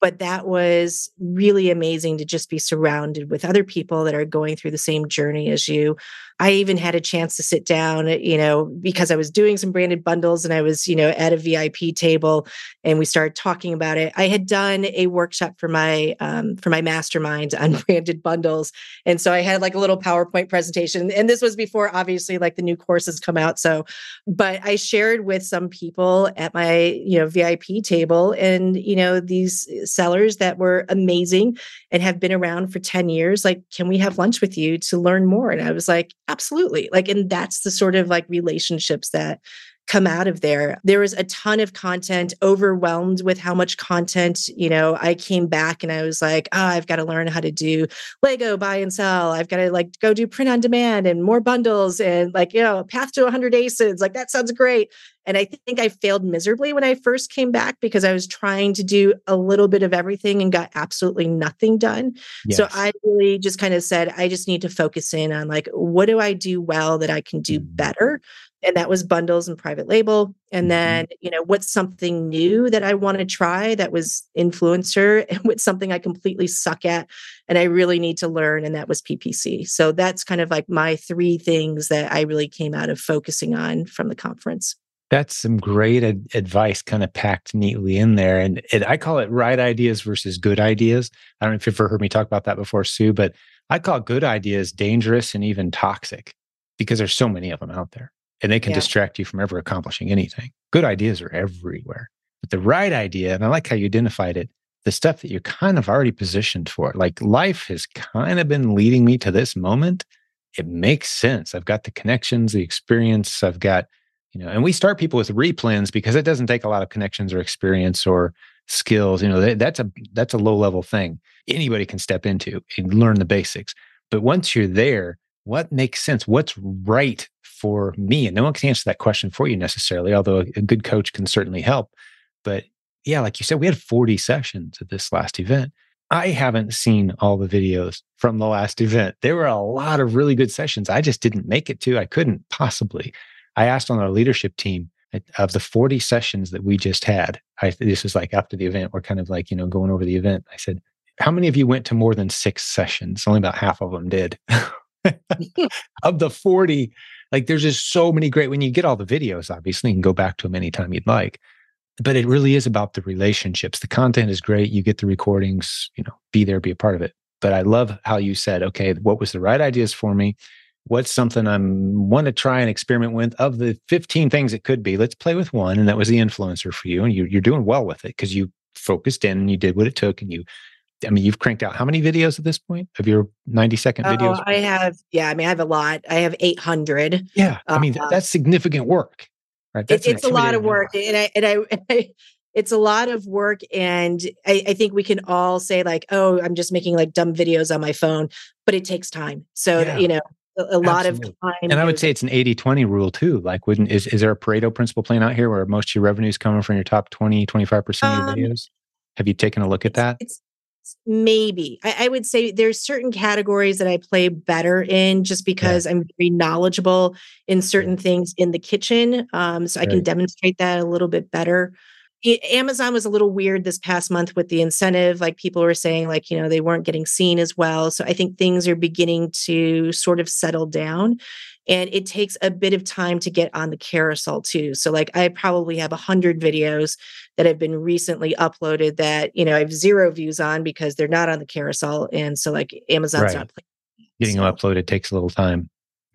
But that was really amazing to just be surrounded with other people that are going through the same journey as you. I even had a chance to sit down, you know, because I was doing some branded bundles and I was, you know, at a VIP table and we started talking about it. I had done a workshop for my um, for my mastermind on branded bundles, and so I had like a little PowerPoint presentation. And this was before, obviously, like the new courses come out. So, but I shared with some people at my, you know, VIP table, and you know, these sellers that were amazing and have been around for ten years. Like, can we have lunch with you to learn more? And I was like absolutely like and that's the sort of like relationships that come out of there. There was a ton of content, overwhelmed with how much content, you know, I came back and I was like, oh, I've got to learn how to do Lego buy and sell. I've got to like go do print on demand and more bundles and like, you know, path to 100 ASINs. Like that sounds great. And I think I failed miserably when I first came back because I was trying to do a little bit of everything and got absolutely nothing done. Yes. So I really just kind of said, I just need to focus in on like, what do I do well that I can do mm-hmm. better? and that was bundles and private label and mm-hmm. then you know what's something new that i want to try that was influencer and what's something i completely suck at and i really need to learn and that was ppc so that's kind of like my three things that i really came out of focusing on from the conference that's some great ad- advice kind of packed neatly in there and it, i call it right ideas versus good ideas i don't know if you've ever heard me talk about that before sue but i call good ideas dangerous and even toxic because there's so many of them out there and they can yeah. distract you from ever accomplishing anything. Good ideas are everywhere. But the right idea, and I like how you identified it, the stuff that you're kind of already positioned for. Like life has kind of been leading me to this moment. It makes sense. I've got the connections, the experience. I've got, you know, and we start people with replens because it doesn't take a lot of connections or experience or skills. You know, that's a that's a low level thing. Anybody can step into and learn the basics. But once you're there, what makes sense? What's right for me? And no one can answer that question for you necessarily, although a good coach can certainly help. But yeah, like you said, we had 40 sessions at this last event. I haven't seen all the videos from the last event. There were a lot of really good sessions. I just didn't make it to. I couldn't possibly. I asked on our leadership team of the 40 sessions that we just had. I, this was like after the event. We're kind of like, you know, going over the event. I said, How many of you went to more than six sessions? Only about half of them did. of the 40 like there's just so many great when you get all the videos obviously you can go back to them anytime you'd like but it really is about the relationships the content is great you get the recordings you know be there be a part of it but i love how you said okay what was the right ideas for me what's something i'm want to try and experiment with of the 15 things it could be let's play with one and that was the influencer for you and you, you're doing well with it because you focused in and you did what it took and you I mean, you've cranked out how many videos at this point of your 90 second oh, videos? I have, yeah, I mean, I have a lot. I have 800. Yeah. I mean, uh, that's significant work, right? That's it, it's a lot of work. And I, and I, and I, it's a lot of work. And I, I, think we can all say, like, oh, I'm just making like dumb videos on my phone, but it takes time. So, yeah. you know, a, lot of time. And I would say it's an 80 20 rule too. Like, wouldn't, is, is there a Pareto principle playing out here where most of your revenue is coming from your top 20, 25% of your um, videos? Have you taken a look at that? It's, maybe I, I, would say there's certain categories that I play better in just because yeah. I'm very knowledgeable in certain things in the kitchen. Um, so right. I can demonstrate that a little bit better. It, Amazon was a little weird this past month with the incentive. Like people were saying, like, you know, they weren't getting seen as well. So I think things are beginning to sort of settle down and it takes a bit of time to get on the carousel too so like i probably have a hundred videos that have been recently uploaded that you know i have zero views on because they're not on the carousel and so like amazon's right. not playing getting so. them uploaded takes a little time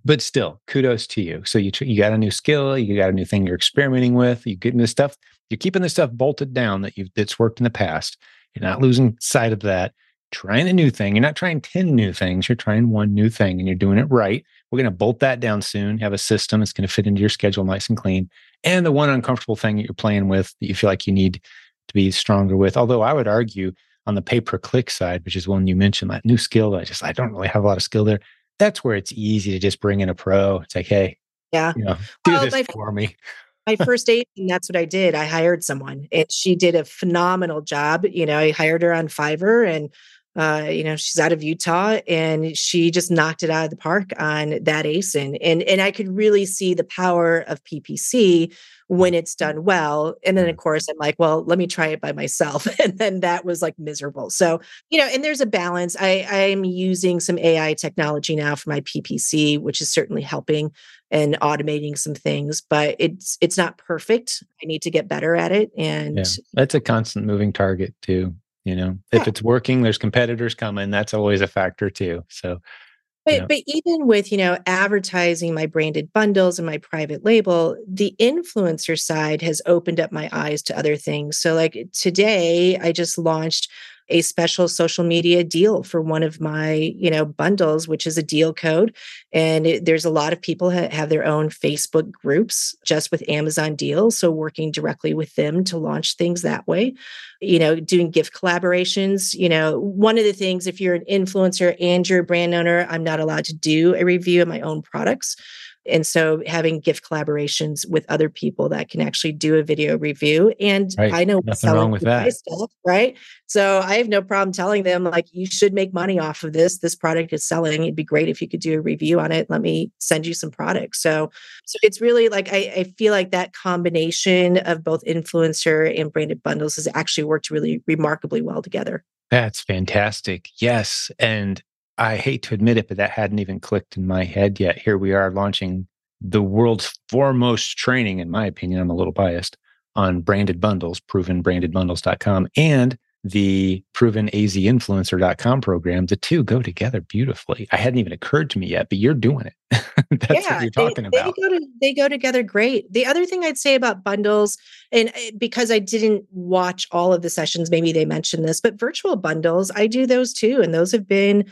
but still kudos to you so you you got a new skill you got a new thing you're experimenting with you getting this stuff you're keeping the stuff bolted down that you've that's worked in the past you're not losing sight of that trying a new thing. You're not trying 10 new things. You're trying one new thing and you're doing it right. We're going to bolt that down soon, have a system that's going to fit into your schedule nice and clean. And the one uncomfortable thing that you're playing with that you feel like you need to be stronger with. Although I would argue on the pay per click side, which is one you mentioned, that new skill, I just, I don't really have a lot of skill there. That's where it's easy to just bring in a pro. It's like, hey, yeah, you know, do well, this for me. My first date, and that's what I did. I hired someone and she did a phenomenal job. You know, I hired her on Fiverr and Uh, you know, she's out of Utah and she just knocked it out of the park on that ASIN. And and I could really see the power of PPC when it's done well. And then of course I'm like, well, let me try it by myself. And then that was like miserable. So, you know, and there's a balance. I I'm using some AI technology now for my PPC, which is certainly helping and automating some things, but it's it's not perfect. I need to get better at it. And yeah. that's a constant moving target too. You know, yeah. if it's working, there's competitors coming. That's always a factor too. So, but, you know. but even with you know advertising my branded bundles and my private label the influencer side has opened up my eyes to other things so like today i just launched a special social media deal for one of my you know bundles which is a deal code. And it, there's a lot of people that have their own facebook groups just with amazon deals so working directly with them to launch things that way. You know doing gift collaborations you know one of the things if you're an influencer and you're a brand owner i'm not allowed to do a review of my own products and so having gift collaborations with other people that can actually do a video review. And right. I know nothing wrong with that. Stuff, right. So I have no problem telling them like you should make money off of this. This product is selling. It'd be great if you could do a review on it. Let me send you some products. So so it's really like I, I feel like that combination of both influencer and branded bundles has actually worked really remarkably well together. That's fantastic. Yes. And I hate to admit it, but that hadn't even clicked in my head yet. Here we are launching the world's foremost training, in my opinion. I'm a little biased on branded bundles, provenbrandedbundles.com, and the provenazinfluencer.com program. The two go together beautifully. I hadn't even occurred to me yet, but you're doing it. That's yeah, what you're talking they, about. They go, to, they go together great. The other thing I'd say about bundles, and eh, because I didn't watch all of the sessions, maybe they mentioned this, but virtual bundles, I do those too. And those have been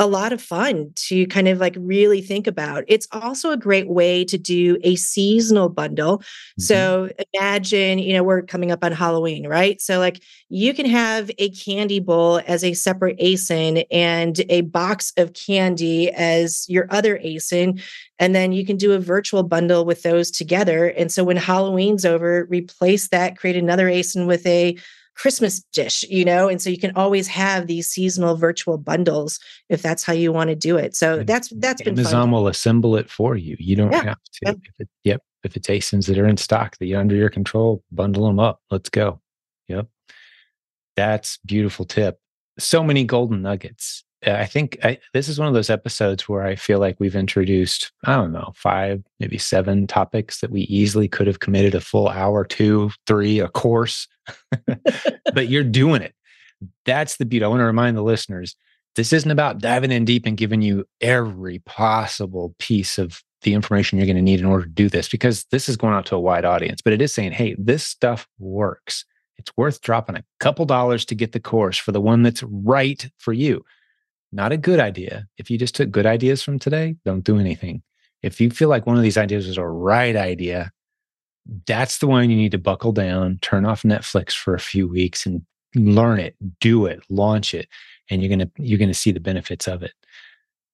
a lot of fun to kind of like really think about. It's also a great way to do a seasonal bundle. Mm-hmm. So imagine, you know, we're coming up on Halloween, right? So like you can have a candy bowl as a separate ASIN and a box of candy as your other ASIN. And then you can do a virtual bundle with those together. And so when Halloween's over, replace that, create another ASIN with a Christmas dish, you know? And so you can always have these seasonal virtual bundles if that's how you want to do it. So that's that's been Amazon will assemble it for you. You don't yeah. have to. Yep. If it, yep. If it's ASINs that are in stock that you're under your control, bundle them up. Let's go. Yep. That's beautiful tip. So many golden nuggets. I think I, this is one of those episodes where I feel like we've introduced, I don't know, five, maybe seven topics that we easily could have committed a full hour, two, three, a course, but you're doing it. That's the beauty. I want to remind the listeners this isn't about diving in deep and giving you every possible piece of the information you're going to need in order to do this, because this is going out to a wide audience, but it is saying, hey, this stuff works. It's worth dropping a couple dollars to get the course for the one that's right for you not a good idea. If you just took good ideas from today, don't do anything. If you feel like one of these ideas is a right idea, that's the one you need to buckle down, turn off Netflix for a few weeks and learn it, do it, launch it, and you're going to you're going to see the benefits of it.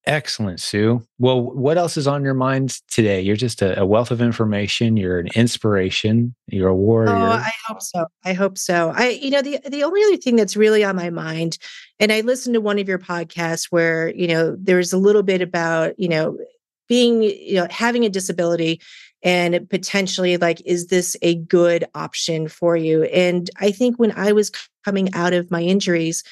Excellent, Sue. Well, what else is on your mind today? You're just a, a, wealth of information. You're an inspiration. You're a warrior. Oh, I hope so. I hope so. I, you know, the the only other thing that's really on my mind, and I listened to one of your podcasts where you know there's a little bit about you know being you know having a disability and potentially like is this a good option for you and i think when i was coming out of my injuries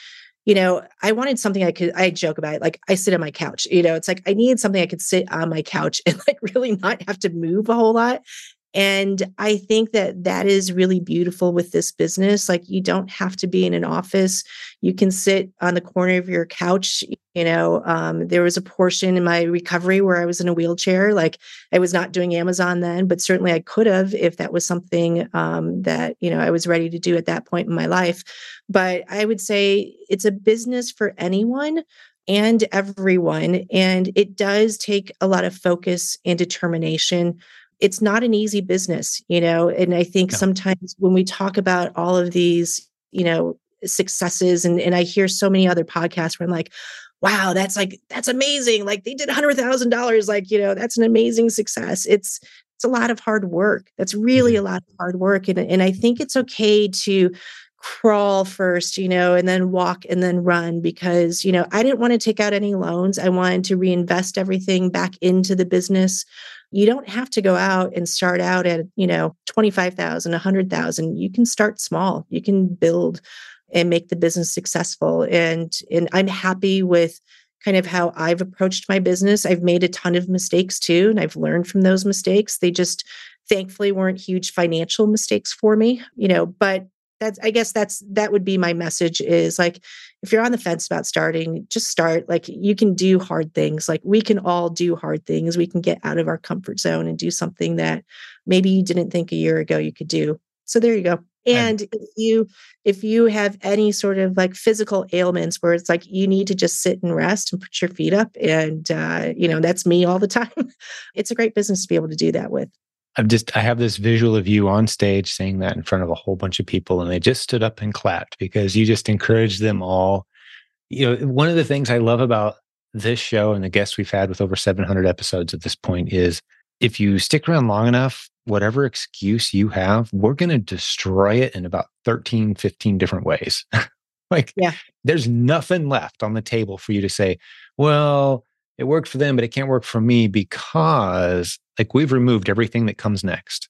you know, I wanted something I could, I joke about it. Like I sit on my couch, you know, it's like I need something I could sit on my couch and like really not have to move a whole lot. And I think that that is really beautiful with this business. Like you don't have to be in an office. You can sit on the corner of your couch. You know, um, there was a portion in my recovery where I was in a wheelchair. Like I was not doing Amazon then, but certainly I could have if that was something um, that, you know, I was ready to do at that point in my life. But I would say it's a business for anyone and everyone. And it does take a lot of focus and determination it's not an easy business, you know. And I think no. sometimes when we talk about all of these, you know, successes, and, and I hear so many other podcasts where I'm like, wow, that's like, that's amazing. Like they did hundred thousand dollars. Like, you know, that's an amazing success. It's, it's a lot of hard work. That's really mm-hmm. a lot of hard work. And, and I think it's okay to crawl first, you know, and then walk and then run because, you know, I didn't want to take out any loans. I wanted to reinvest everything back into the business. You don't have to go out and start out at, you know, 25,000, 100,000. You can start small. You can build and make the business successful. And and I'm happy with kind of how I've approached my business. I've made a ton of mistakes too, and I've learned from those mistakes. They just thankfully weren't huge financial mistakes for me, you know, but that's i guess that's that would be my message is like if you're on the fence about starting just start like you can do hard things like we can all do hard things we can get out of our comfort zone and do something that maybe you didn't think a year ago you could do so there you go and if you if you have any sort of like physical ailments where it's like you need to just sit and rest and put your feet up and uh, you know that's me all the time it's a great business to be able to do that with I'm just I have this visual of you on stage saying that in front of a whole bunch of people and they just stood up and clapped because you just encouraged them all. You know, one of the things I love about this show and the guests we've had with over 700 episodes at this point is if you stick around long enough, whatever excuse you have, we're going to destroy it in about 13, 15 different ways. like, yeah. there's nothing left on the table for you to say, well, it worked for them, but it can't work for me because like we've removed everything that comes next.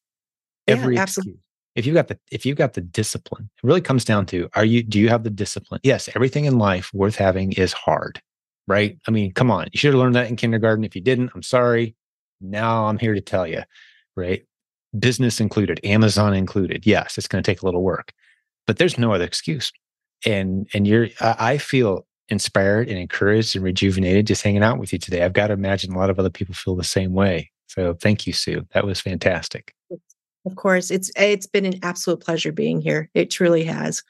Every yeah, absolutely. Excuse. If you got the if you got the discipline, it really comes down to are you do you have the discipline? Yes, everything in life worth having is hard, right? I mean, come on. You should have learned that in kindergarten. If you didn't, I'm sorry. Now I'm here to tell you, right? Business included, Amazon included. Yes, it's going to take a little work, but there's no other excuse. And and you're I feel inspired and encouraged and rejuvenated just hanging out with you today. I've got to imagine a lot of other people feel the same way. So thank you, Sue. That was fantastic. Of course, it's it's been an absolute pleasure being here. It truly has.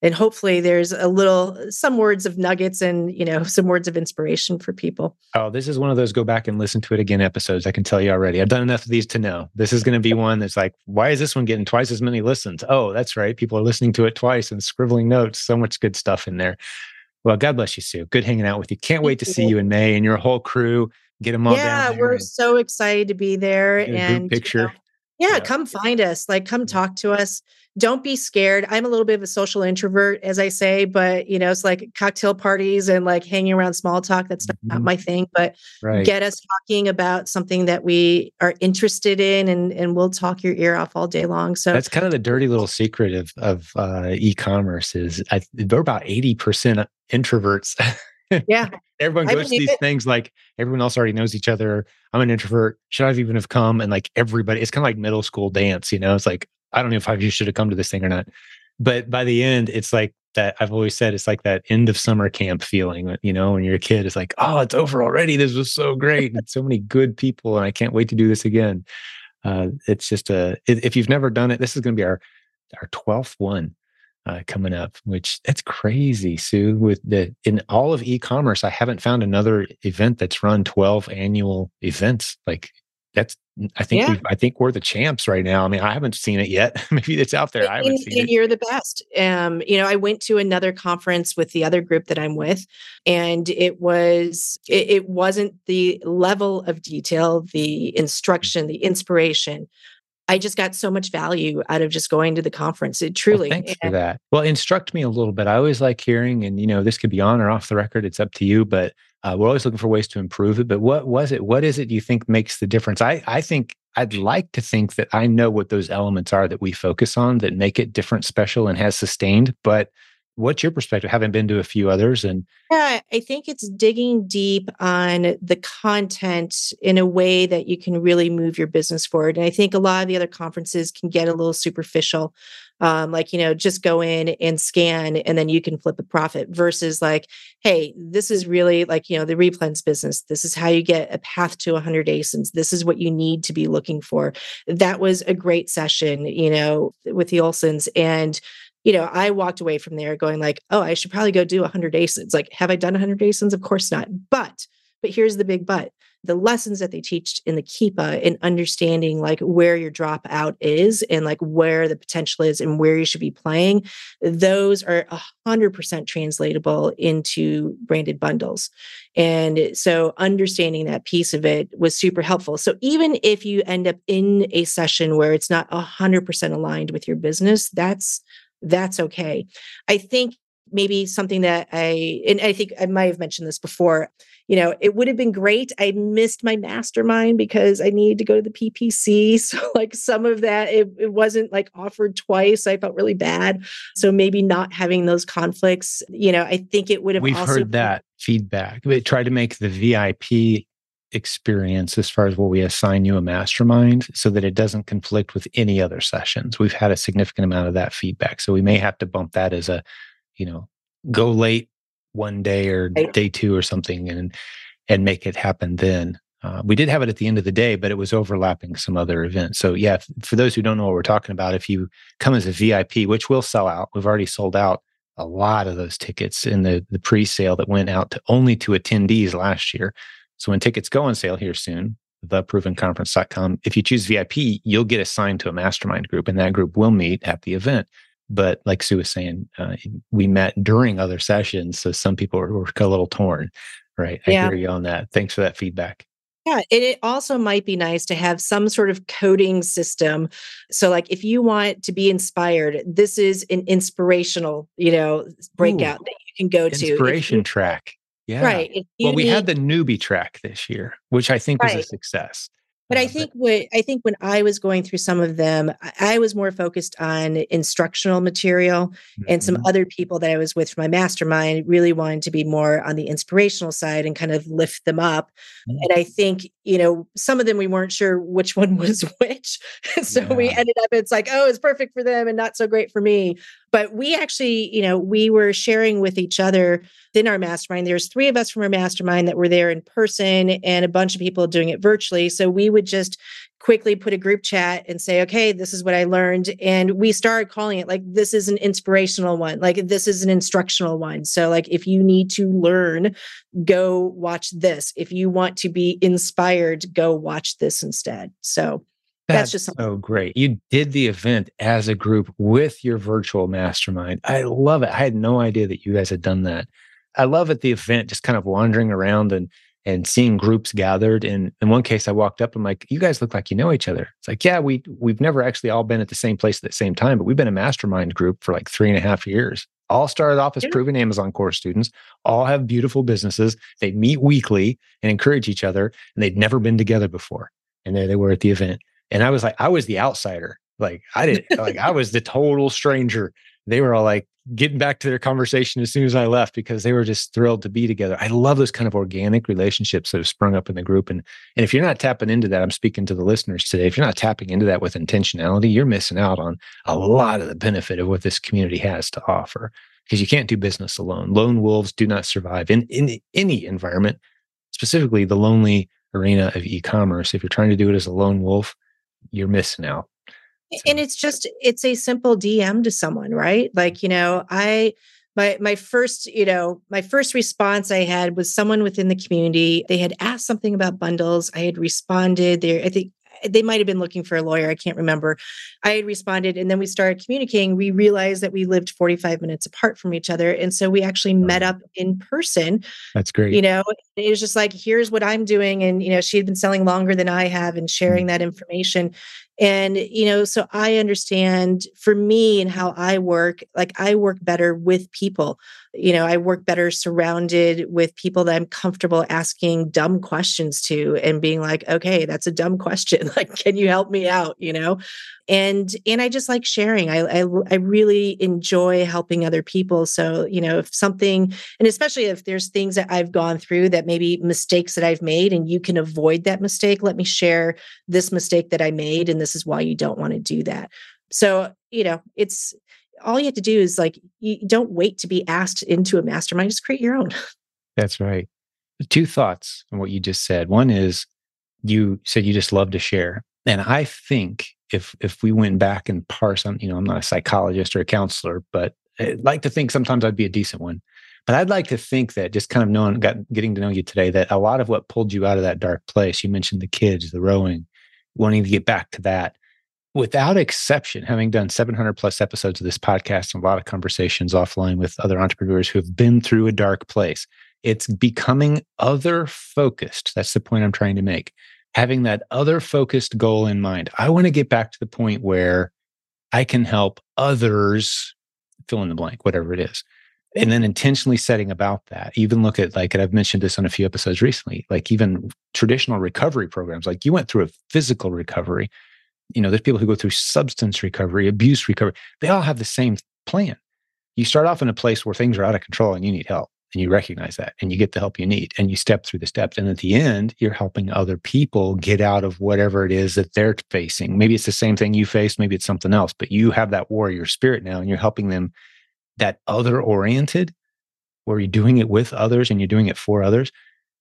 And hopefully there's a little some words of nuggets and, you know, some words of inspiration for people. Oh, this is one of those go back and listen to it again episodes. I can tell you already. I've done enough of these to know. This is going to be one that's like, why is this one getting twice as many listens? Oh, that's right. People are listening to it twice and scribbling notes. So much good stuff in there. Well, God bless you, Sue. Good hanging out with you. Can't wait to see you in May and your whole crew. Get them all yeah, we're so excited to be there. And picture. You know, yeah, yeah, come find us. Like, come talk to us. Don't be scared. I'm a little bit of a social introvert, as I say, but you know, it's like cocktail parties and like hanging around small talk. That's mm-hmm. not my thing. But right. get us talking about something that we are interested in, and and we'll talk your ear off all day long. So that's kind of the dirty little secret of of uh, e-commerce is I, they're about eighty percent introverts. Yeah. everyone goes to these it. things like everyone else already knows each other. I'm an introvert. Should I even have come? And like everybody, it's kind of like middle school dance, you know? It's like, I don't know if I should have come to this thing or not. But by the end, it's like that I've always said it's like that end of summer camp feeling, you know, when you're a kid, it's like, oh, it's over already. This was so great. and so many good people, and I can't wait to do this again. Uh, it's just a if you've never done it, this is going to be our our 12th one uh, coming up, which that's crazy, Sue. With the in all of e-commerce, I haven't found another event that's run 12 annual events. Like that's I think yeah. I think we're the champs right now. I mean, I haven't seen it yet. Maybe it's out there. I haven't and, seen and it. You're the best. Um, you know, I went to another conference with the other group that I'm with, and it was it, it wasn't the level of detail, the instruction, the inspiration I just got so much value out of just going to the conference. It truly. Well, thanks and, for that. Well, instruct me a little bit. I always like hearing, and you know, this could be on or off the record. It's up to you, but uh, we're always looking for ways to improve it. But what was it? What is it you think makes the difference? I I think I'd like to think that I know what those elements are that we focus on that make it different, special, and has sustained. But what's your perspective having been to a few others and yeah i think it's digging deep on the content in a way that you can really move your business forward and i think a lot of the other conferences can get a little superficial um, like you know just go in and scan and then you can flip a profit versus like hey this is really like you know the replens business this is how you get a path to 100 asins this is what you need to be looking for that was a great session you know with the olsons and you know, I walked away from there going like, oh, I should probably go do 100 ASINs. Like, have I done 100 ASINs? Of course not. But, but here's the big but. The lessons that they teach in the Keepa and understanding like where your dropout is and like where the potential is and where you should be playing, those are 100% translatable into branded bundles. And so understanding that piece of it was super helpful. So even if you end up in a session where it's not 100% aligned with your business, that's that's okay. I think maybe something that I, and I think I might have mentioned this before, you know, it would have been great. I missed my mastermind because I needed to go to the PPC. So, like, some of that, it, it wasn't like offered twice. I felt really bad. So, maybe not having those conflicts, you know, I think it would have We've heard that feedback. We tried to make the VIP experience as far as where we assign you a mastermind so that it doesn't conflict with any other sessions. We've had a significant amount of that feedback. So we may have to bump that as a, you know, go late one day or day two or something and and make it happen then. Uh, we did have it at the end of the day, but it was overlapping some other events. So yeah, for those who don't know what we're talking about, if you come as a VIP, which will sell out, we've already sold out a lot of those tickets in the the pre-sale that went out to only to attendees last year. So when tickets go on sale here soon, theprovenconference.com, if you choose VIP, you'll get assigned to a mastermind group and that group will meet at the event. But like Sue was saying, uh, we met during other sessions. So some people were, were a little torn, right? I yeah. hear you on that. Thanks for that feedback. Yeah, and it also might be nice to have some sort of coding system. So, like, if you want to be inspired, this is an inspirational, you know, breakout Ooh, that you can go to. Inspiration track. Yeah. Right. Well, we need, had the newbie track this year, which I think right. was a success. But I think what I think when I was going through some of them, I was more focused on instructional material, mm-hmm. and some mm-hmm. other people that I was with for my mastermind really wanted to be more on the inspirational side and kind of lift them up. Mm-hmm. And I think you know some of them we weren't sure which one was which, so yeah. we ended up it's like oh it's perfect for them and not so great for me. But we actually you know we were sharing with each other in our mastermind. There's three of us from our mastermind that were there in person, and a bunch of people doing it virtually. So we would just quickly put a group chat and say, okay, this is what I learned. And we started calling it like, this is an inspirational one, like, this is an instructional one. So, like, if you need to learn, go watch this. If you want to be inspired, go watch this instead. So, that's, that's just something. so great. You did the event as a group with your virtual mastermind. I love it. I had no idea that you guys had done that. I love at the event just kind of wandering around and and seeing groups gathered. And in one case, I walked up. I'm like, "You guys look like you know each other." It's like, "Yeah, we we've never actually all been at the same place at the same time, but we've been a mastermind group for like three and a half years. All started off as yeah. proven Amazon course students. All have beautiful businesses. They meet weekly and encourage each other, and they'd never been together before. And there they were at the event. And I was like, I was the outsider. Like I didn't like I was the total stranger. They were all like, getting back to their conversation as soon as I left because they were just thrilled to be together. I love those kind of organic relationships that have sprung up in the group. And, and if you're not tapping into that, I'm speaking to the listeners today. If you're not tapping into that with intentionality, you're missing out on a lot of the benefit of what this community has to offer because you can't do business alone. Lone wolves do not survive in, in any environment, specifically the lonely arena of e-commerce. If you're trying to do it as a lone wolf, you're missing out. And it's just it's a simple DM to someone, right? Like, you know, I my my first, you know, my first response I had was someone within the community. They had asked something about bundles. I had responded. There, I think they might have been looking for a lawyer. I can't remember. I had responded and then we started communicating. We realized that we lived 45 minutes apart from each other. And so we actually met up in person. That's great. You know, it was just like, here's what I'm doing. And, you know, she had been selling longer than I have and sharing mm-hmm. that information. And, you know, so I understand for me and how I work, like I work better with people. You know, I work better surrounded with people that I'm comfortable asking dumb questions to and being like, okay, that's a dumb question. like, can you help me out? You know, and and i just like sharing I, I i really enjoy helping other people so you know if something and especially if there's things that i've gone through that maybe mistakes that i've made and you can avoid that mistake let me share this mistake that i made and this is why you don't want to do that. So you know it's all you have to do is like you don't wait to be asked into a mastermind just create your own. That's right. Two thoughts on what you just said. One is you said you just love to share and i think if if we went back and parse on, you know, I'm not a psychologist or a counselor, but I'd like to think sometimes I'd be a decent one. But I'd like to think that just kind of knowing, got, getting to know you today, that a lot of what pulled you out of that dark place, you mentioned the kids, the rowing, wanting to get back to that, without exception, having done 700 plus episodes of this podcast and a lot of conversations offline with other entrepreneurs who have been through a dark place, it's becoming other focused. That's the point I'm trying to make having that other focused goal in mind. I want to get back to the point where I can help others fill in the blank, whatever it is. And then intentionally setting about that. Even look at like, and I've mentioned this on a few episodes recently, like even traditional recovery programs, like you went through a physical recovery. You know, there's people who go through substance recovery, abuse recovery. They all have the same plan. You start off in a place where things are out of control and you need help and you recognize that and you get the help you need and you step through the steps and at the end you're helping other people get out of whatever it is that they're facing maybe it's the same thing you faced maybe it's something else but you have that warrior spirit now and you're helping them that other oriented where you're doing it with others and you're doing it for others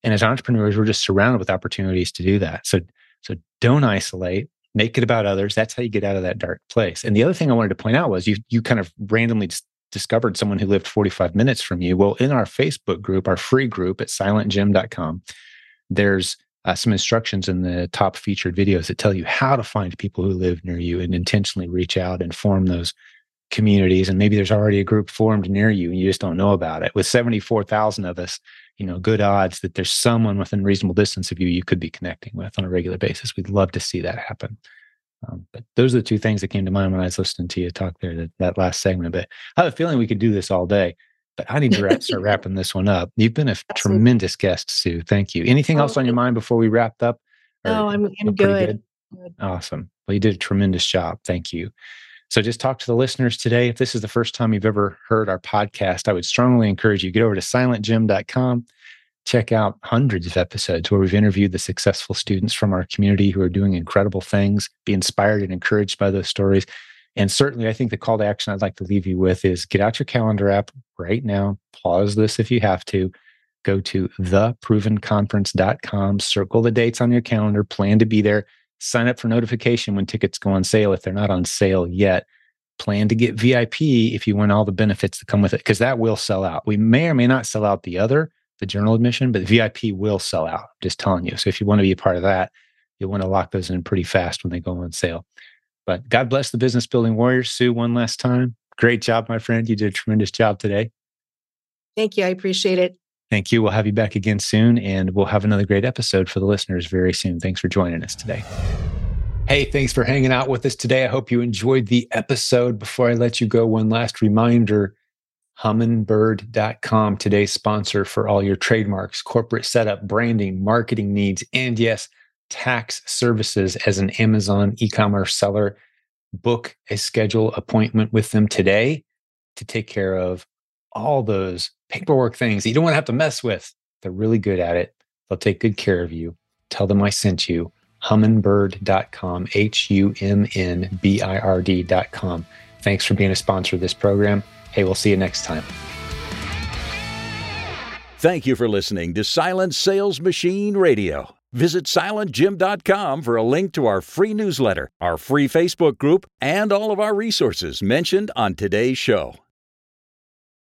and as entrepreneurs we're just surrounded with opportunities to do that. So so don't isolate make it about others. That's how you get out of that dark place. And the other thing i wanted to point out was you you kind of randomly discovered someone who lived 45 minutes from you. Well, in our Facebook group, our free group at silentjim.com, there's uh, some instructions in the top featured videos that tell you how to find people who live near you and intentionally reach out and form those communities. And maybe there's already a group formed near you and you just don't know about it. With 74,000 of us, you know, good odds that there's someone within reasonable distance of you you could be connecting with on a regular basis. We'd love to see that happen. Um, but those are the two things that came to mind when I was listening to you talk there, that, that last segment. But I have a feeling we could do this all day, but I need to wrap, start wrapping this one up. You've been a Absolutely. tremendous guest, Sue. Thank you. Anything oh, else on your mind before we wrapped up? No, I'm, I'm good. good. Awesome. Well, you did a tremendous job. Thank you. So just talk to the listeners today. If this is the first time you've ever heard our podcast, I would strongly encourage you get over to silentjim.com check out hundreds of episodes where we've interviewed the successful students from our community who are doing incredible things, be inspired and encouraged by those stories. And certainly, I think the call to action I'd like to leave you with is get out your calendar app right now, pause this if you have to, go to theprovenconference.com, circle the dates on your calendar, plan to be there, sign up for notification when tickets go on sale if they're not on sale yet. Plan to get VIP if you want all the benefits that come with it, because that will sell out. We may or may not sell out the other, the general admission, but VIP will sell out. Just telling you. So if you want to be a part of that, you'll want to lock those in pretty fast when they go on sale. But God bless the business building warriors. Sue, one last time. Great job, my friend. You did a tremendous job today. Thank you. I appreciate it. Thank you. We'll have you back again soon, and we'll have another great episode for the listeners very soon. Thanks for joining us today. Hey, thanks for hanging out with us today. I hope you enjoyed the episode. Before I let you go, one last reminder humminbird.com, today's sponsor for all your trademarks, corporate setup, branding, marketing needs, and yes, tax services as an Amazon e commerce seller. Book a schedule appointment with them today to take care of all those paperwork things that you don't want to have to mess with. They're really good at it. They'll take good care of you. Tell them I sent you. Humminbird.com, H U M N B I R D.com. Thanks for being a sponsor of this program. Hey, we'll see you next time. Thank you for listening to Silent Sales Machine Radio. Visit silentjim.com for a link to our free newsletter, our free Facebook group, and all of our resources mentioned on today's show.